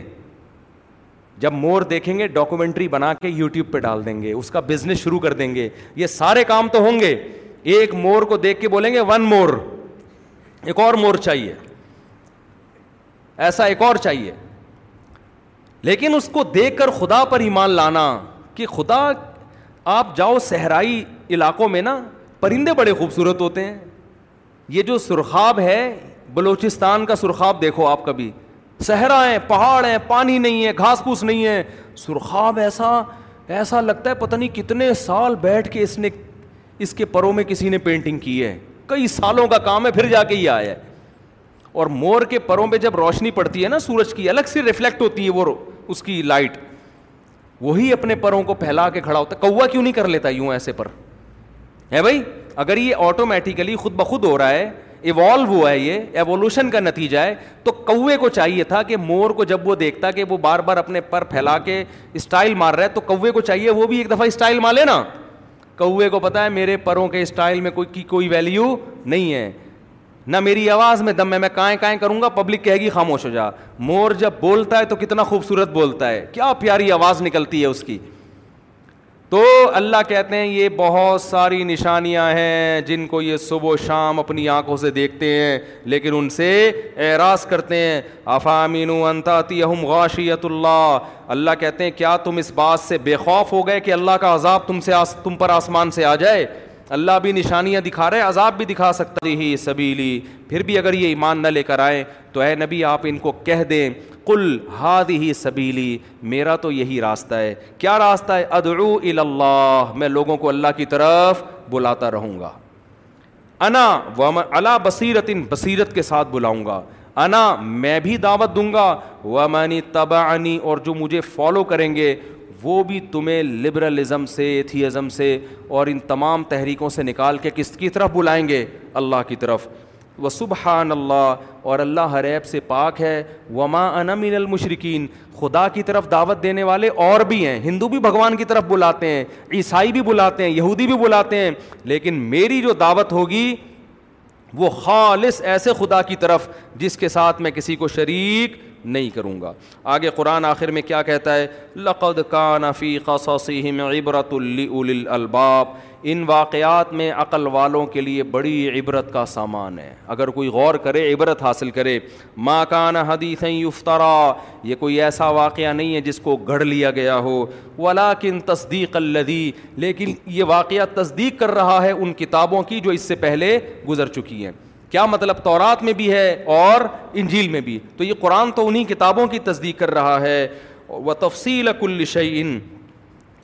S3: جب مور دیکھیں گے ڈاکومنٹری بنا کے یوٹیوب پہ ڈال دیں گے اس کا بزنس شروع کر دیں گے یہ سارے کام تو ہوں گے ایک مور کو دیکھ کے بولیں گے ون مور ایک اور مور چاہیے ایسا ایک اور چاہیے لیکن اس کو دیکھ کر خدا پر ایمان لانا کہ خدا آپ جاؤ صحرائی علاقوں میں نا پرندے بڑے خوبصورت ہوتے ہیں یہ جو سرخاب ہے بلوچستان کا سرخاب دیکھو آپ کبھی صحرا ہیں پہاڑ ہیں پانی نہیں ہے گھاس پھوس نہیں ہے سرخاب ایسا ایسا لگتا ہے پتہ نہیں کتنے سال بیٹھ کے اس نے اس کے پروں میں کسی نے پینٹنگ کی ہے کئی سالوں کا کام ہے پھر جا کے یہ آیا ہے اور مور کے پروں پہ جب روشنی پڑتی ہے نا سورج کی الگ سے ریفلیکٹ ہوتی ہے وہ اس کی لائٹ وہی اپنے پروں کو پھیلا کے کھڑا ہوتا ہے کوا کیوں نہیں کر لیتا یوں ایسے پر ہے بھائی اگر یہ آٹومیٹیکلی خود بخود ہو رہا ہے ایوالو ہوا ہے یہ ایوولوشن کا نتیجہ ہے تو کوے کو چاہیے تھا کہ مور کو جب وہ دیکھتا کہ وہ بار بار اپنے پر پھیلا کے اسٹائل مار رہا ہے تو کوے کو چاہیے وہ بھی ایک دفعہ اسٹائل مار لے نا کوے کو پتا ہے میرے پروں کے اسٹائل میں کوئی کی کوئی ویلیو نہیں ہے نہ میری آواز میں دم میں میں کائیں کائیں کروں گا پبلک کہے گی خاموش ہو جا مور جب بولتا ہے تو کتنا خوبصورت بولتا ہے کیا پیاری آواز نکلتی ہے اس کی تو اللہ کہتے ہیں یہ بہت ساری نشانیاں ہیں جن کو یہ صبح و شام اپنی آنکھوں سے دیکھتے ہیں لیکن ان سے اعراض کرتے ہیں آفامین غاشیت اللہ اللہ کہتے ہیں کیا تم اس بات سے بے خوف ہو گئے کہ اللہ کا عذاب تم سے آس... تم پر آسمان سے آ جائے اللہ بھی نشانیاں دکھا رہے عذاب بھی دکھا سکتا ہی سبیلی پھر بھی اگر یہ ایمان نہ لے کر آئے تو اے نبی آپ ان کو کہہ دیں کل ہاد ہی سبیلی میرا تو یہی راستہ ہے کیا راستہ ہے ادعو الا میں لوگوں کو اللہ کی طرف بلاتا رہوں گا انا اللہ بصیرت ان بصیرت کے ساتھ بلاؤں گا انا میں بھی دعوت دوں گا ومنی تبا اور جو مجھے فالو کریں گے وہ بھی تمہیں لبرلزم سے ایتھیزم سے اور ان تمام تحریکوں سے نکال کے کس کی طرف بلائیں گے اللہ کی طرف وہ سبحان اللہ اور اللہ ہر ایب سے پاک ہے وما من المشرقین خدا کی طرف دعوت دینے والے اور بھی ہیں ہندو بھی بھگوان کی طرف بلاتے ہیں عیسائی بھی بلاتے ہیں یہودی بھی بلاتے ہیں لیکن میری جو دعوت ہوگی وہ خالص ایسے خدا کی طرف جس کے ساتھ میں کسی کو شریک نہیں کروں گا آگے قرآن آخر میں کیا کہتا ہے لقَد کانفی قیم عبرت الباب ان واقعات میں عقل والوں کے لیے بڑی عبرت کا سامان ہے اگر کوئی غور کرے عبرت حاصل کرے ما کان حدیث یفترا یہ کوئی ایسا واقعہ نہیں ہے جس کو گھڑ لیا گیا ہو ولاکن تصدیق الدی لیکن یہ واقعہ تصدیق کر رہا ہے ان کتابوں کی جو اس سے پہلے گزر چکی ہیں کیا مطلب تورات میں بھی ہے اور انجیل میں بھی تو یہ قرآن تو انہیں کتابوں کی تصدیق کر رہا ہے و تفصیل کل شعین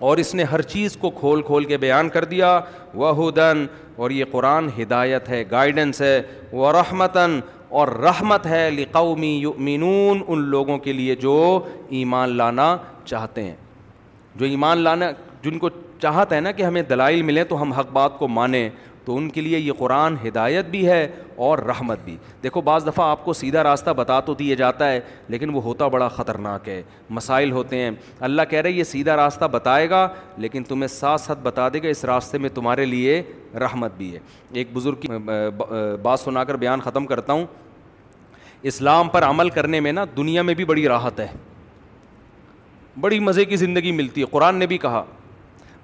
S3: اور اس نے ہر چیز کو کھول کھول کے بیان کر دیا وہ دن اور یہ قرآن ہدایت ہے گائیڈنس ہے وہ رحمتاً اور رحمت ہے لقومی یؤمنون ان لوگوں کے لیے جو ایمان لانا چاہتے ہیں جو ایمان لانا جن کو چاہتا ہے نا کہ ہمیں دلائل ملیں تو ہم حق بات کو مانیں تو ان کے لیے یہ قرآن ہدایت بھی ہے اور رحمت بھی دیکھو بعض دفعہ آپ کو سیدھا راستہ بتا تو دیا جاتا ہے لیکن وہ ہوتا بڑا خطرناک ہے مسائل ہوتے ہیں اللہ کہہ رہے یہ سیدھا راستہ بتائے گا لیکن تمہیں ساتھ ساتھ بتا دے گا اس راستے میں تمہارے لیے رحمت بھی ہے ایک بزرگ کی بات سنا کر بیان ختم کرتا ہوں اسلام پر عمل کرنے میں نا دنیا میں بھی بڑی راحت ہے بڑی مزے کی زندگی ملتی ہے قرآن نے بھی کہا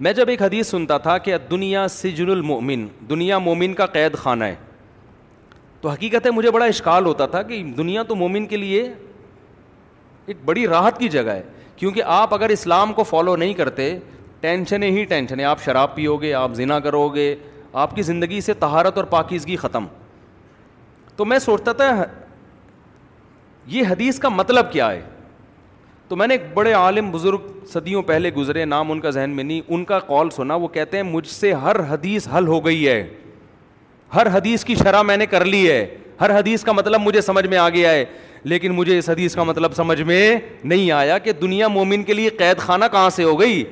S3: میں جب ایک حدیث سنتا تھا کہ دنیا سجن المومن دنیا مومن کا قید خانہ ہے تو حقیقت ہے مجھے بڑا اشکال ہوتا تھا کہ دنیا تو مومن کے لیے ایک بڑی راحت کی جگہ ہے کیونکہ آپ اگر اسلام کو فالو نہیں کرتے ٹینشنیں ہی ٹینشن ہے آپ شراب پیو گے آپ زنا کرو گے آپ کی زندگی سے تہارت اور پاکیزگی ختم تو میں سوچتا تھا یہ حدیث کا مطلب کیا ہے تو میں نے ایک بڑے عالم بزرگ صدیوں پہلے گزرے نام ان کا ذہن میں نہیں ان کا کال سنا وہ کہتے ہیں مجھ سے ہر حدیث حل ہو گئی ہے ہر حدیث کی شرح میں نے کر لی ہے ہر حدیث کا مطلب مجھے سمجھ میں آ گیا ہے لیکن مجھے اس حدیث کا مطلب سمجھ میں نہیں آیا کہ دنیا مومن کے لیے قید خانہ کہاں سے ہو گئی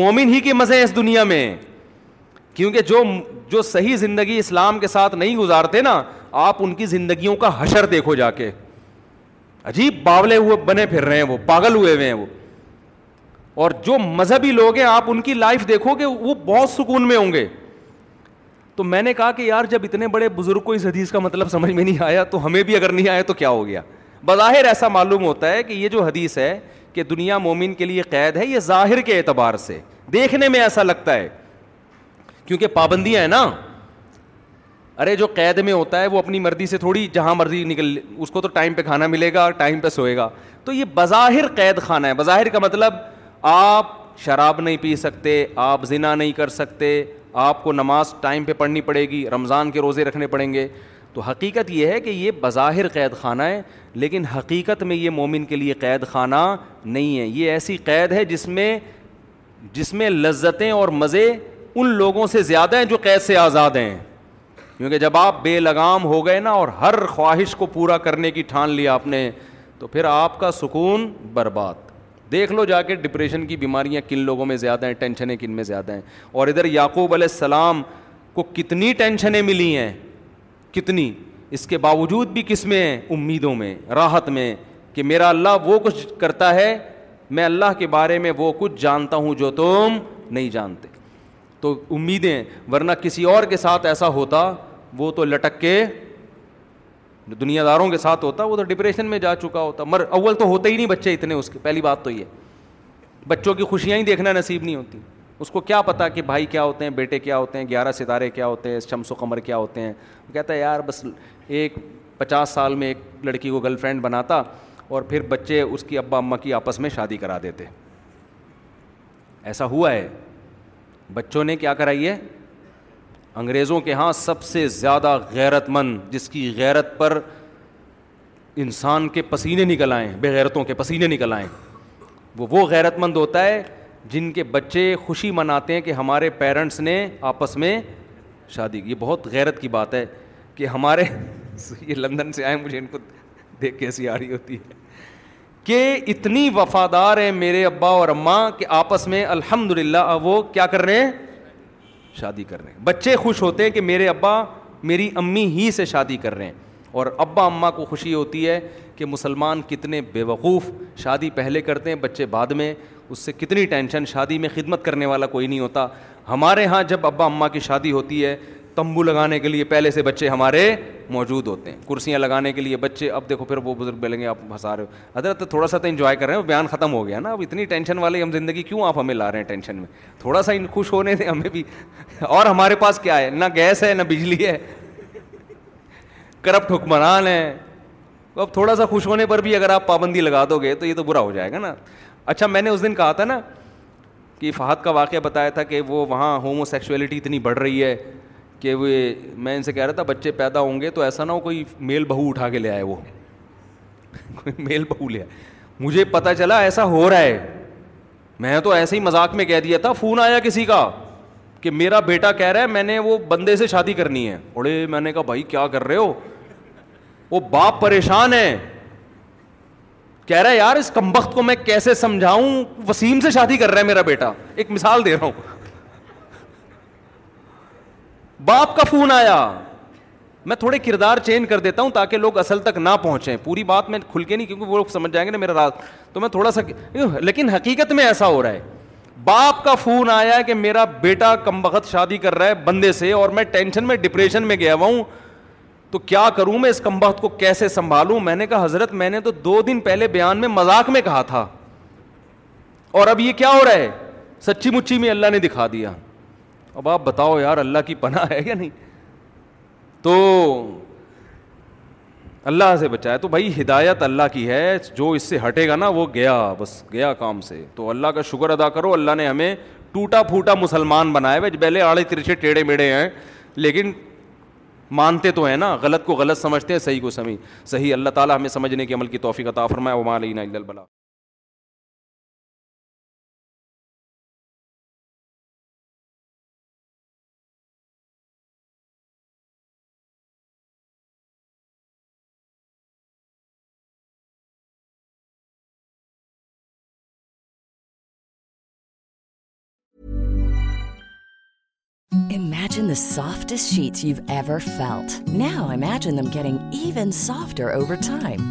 S3: مومن ہی کے مزے ہیں اس دنیا میں کیونکہ جو جو صحیح زندگی اسلام کے ساتھ نہیں گزارتے نا آپ ان کی زندگیوں کا حشر دیکھو جا کے عجیب باولے ہوئے بنے پھر رہے ہیں وہ پاگل ہوئے ہوئے ہیں وہ اور جو مذہبی لوگ ہیں آپ ان کی لائف دیکھو گے وہ بہت سکون میں ہوں گے تو میں نے کہا کہ یار جب اتنے بڑے بزرگ کو اس حدیث کا مطلب سمجھ میں نہیں آیا تو ہمیں بھی اگر نہیں آیا تو کیا ہو گیا بظاہر ایسا معلوم ہوتا ہے کہ یہ جو حدیث ہے کہ دنیا مومن کے لیے قید ہے یہ ظاہر کے اعتبار سے دیکھنے میں ایسا لگتا ہے کیونکہ پابندیاں ہیں نا ارے جو قید میں ہوتا ہے وہ اپنی مرضی سے تھوڑی جہاں مرضی نکل اس کو تو ٹائم پہ کھانا ملے گا اور ٹائم پہ سوئے گا تو یہ بظاہر قید خانہ ہے بظاہر کا مطلب آپ شراب نہیں پی سکتے آپ ذنا نہیں کر سکتے آپ کو نماز ٹائم پہ پڑھنی پڑے گی رمضان کے روزے رکھنے پڑیں گے تو حقیقت یہ ہے کہ یہ بظاہر قید خانہ ہے لیکن حقیقت میں یہ مومن کے لیے قید خانہ نہیں ہے یہ ایسی قید ہے جس میں جس میں لذتیں اور مزے ان لوگوں سے زیادہ ہیں جو قید سے آزاد ہیں کیونکہ جب آپ بے لگام ہو گئے نا اور ہر خواہش کو پورا کرنے کی ٹھان لیا آپ نے تو پھر آپ کا سکون برباد دیکھ لو جا کے ڈپریشن کی بیماریاں کن لوگوں میں زیادہ ہیں ٹینشنیں کن میں زیادہ ہیں اور ادھر یعقوب علیہ السلام کو کتنی ٹینشنیں ملی ہیں کتنی اس کے باوجود بھی کس میں ہیں امیدوں میں راحت میں کہ میرا اللہ وہ کچھ کرتا ہے میں اللہ کے بارے میں وہ کچھ جانتا ہوں جو تم نہیں جانتے تو امیدیں ورنہ کسی اور کے ساتھ ایسا ہوتا وہ تو لٹک کے دنیا داروں کے ساتھ ہوتا وہ تو ڈپریشن میں جا چکا ہوتا مر اول تو ہوتے ہی نہیں بچے اتنے اس کے پہلی بات تو یہ بچوں کی خوشیاں ہی دیکھنا نصیب نہیں ہوتی اس کو کیا پتا کہ بھائی کیا ہوتے ہیں بیٹے کیا ہوتے ہیں گیارہ ستارے کیا ہوتے ہیں شمس و قمر کیا ہوتے ہیں وہ کہتا ہے یار بس ایک پچاس سال میں ایک لڑکی کو گرل فرینڈ بناتا اور پھر بچے اس کی ابا اماں کی آپس میں شادی کرا دیتے ایسا ہوا ہے بچوں نے کیا کرائی ہے انگریزوں کے ہاں سب سے زیادہ غیرت مند جس کی غیرت پر انسان کے پسینے نکل آئیں بے غیرتوں کے پسینے نکل آئیں وہ وہ غیرت مند ہوتا ہے جن کے بچے خوشی مناتے ہیں کہ ہمارے پیرنٹس نے آپس میں شادی یہ بہت غیرت کی بات ہے کہ ہمارے یہ لندن سے آئے مجھے ان کو دیکھ کے ایسی ہوتی ہے کہ اتنی وفادار ہیں میرے ابا اور اماں کہ آپس میں الحمد للہ وہ کیا کر رہے ہیں شادی کر رہے ہیں بچے خوش ہوتے ہیں کہ میرے ابا میری امی ہی سے شادی کر رہے ہیں اور ابا اماں کو خوشی ہوتی ہے کہ مسلمان کتنے بے وقوف شادی پہلے کرتے ہیں بچے بعد میں اس سے کتنی ٹینشن شادی میں خدمت کرنے والا کوئی نہیں ہوتا ہمارے ہاں جب ابا اماں کی شادی ہوتی ہے تمبو لگانے کے لیے پہلے سے بچے ہمارے موجود ہوتے ہیں کرسیاں لگانے کے لیے بچے اب دیکھو پھر وہ بزرگ بلیں گے آپ ہنسا رہے ہو تو تھوڑا سا تو انجوائے کر رہے ہیں بیان ختم ہو گیا نا اب اتنی ٹینشن والی ہم زندگی کیوں آپ ہمیں لا رہے ہیں ٹینشن میں تھوڑا سا ان خوش ہونے ہمیں بھی اور ہمارے پاس کیا ہے نہ گیس ہے نہ بجلی ہے کرپٹ حکمران ہے اب تھوڑا سا خوش ہونے پر بھی اگر آپ پابندی لگا دو گے تو یہ تو برا ہو جائے گا نا اچھا میں نے اس دن کہا تھا نا کہ فہد کا واقعہ بتایا تھا کہ وہ وہاں ہومو سیکشولیٹی اتنی بڑھ رہی ہے کہ وہ میں ان سے کہہ رہا تھا بچے پیدا ہوں گے تو ایسا نہ ہو کوئی میل بہو اٹھا کے لے آئے وہ کوئی میل بہو لے آئے مجھے پتا چلا ایسا ہو رہا ہے میں تو ایسے ہی مذاق میں کہہ دیا تھا فون آیا کسی کا کہ میرا بیٹا کہہ رہا ہے میں نے وہ بندے سے شادی کرنی ہے اڑے میں نے کہا بھائی کیا کر رہے ہو وہ باپ پریشان ہے کہہ رہا ہے یار اس کمبخت کو میں کیسے سمجھاؤں وسیم سے شادی کر رہا ہے میرا بیٹا ایک مثال دے رہا ہوں باپ کا فون آیا میں تھوڑے کردار چینج کر دیتا ہوں تاکہ لوگ اصل تک نہ پہنچیں پوری بات میں کھل کے نہیں کیونکہ وہ لوگ سمجھ جائیں گے نا میرا رات تو میں تھوڑا سا لیکن حقیقت میں ایسا ہو رہا ہے باپ کا فون آیا کہ میرا بیٹا کم بخت شادی کر رہا ہے بندے سے اور میں ٹینشن میں ڈپریشن میں گیا ہوا ہوں تو کیا کروں میں اس کم بخت کو کیسے سنبھالوں میں نے کہا حضرت میں نے تو دو دن پہلے بیان میں مذاق میں کہا تھا اور اب یہ کیا ہو رہا ہے سچی مچی میں اللہ نے دکھا دیا اب آپ بتاؤ یار اللہ کی پناہ ہے یا نہیں تو اللہ سے بچائے تو بھائی ہدایت اللہ کی ہے جو اس سے ہٹے گا نا وہ گیا بس گیا کام سے تو اللہ کا شکر ادا کرو اللہ نے ہمیں ٹوٹا پھوٹا مسلمان بنایا بھائی پہلے آڑے ترچھے ٹیڑھے میڑھے ہیں لیکن مانتے تو ہیں نا غلط کو غلط سمجھتے ہیں صحیح کو سمجھ صحیح اللہ تعالیٰ ہمیں سمجھنے کے عمل کی توفیق عطا فرمائے توفیقہ البلا
S4: The softest sheets you've ever felt. Now imagine them getting even softer over time.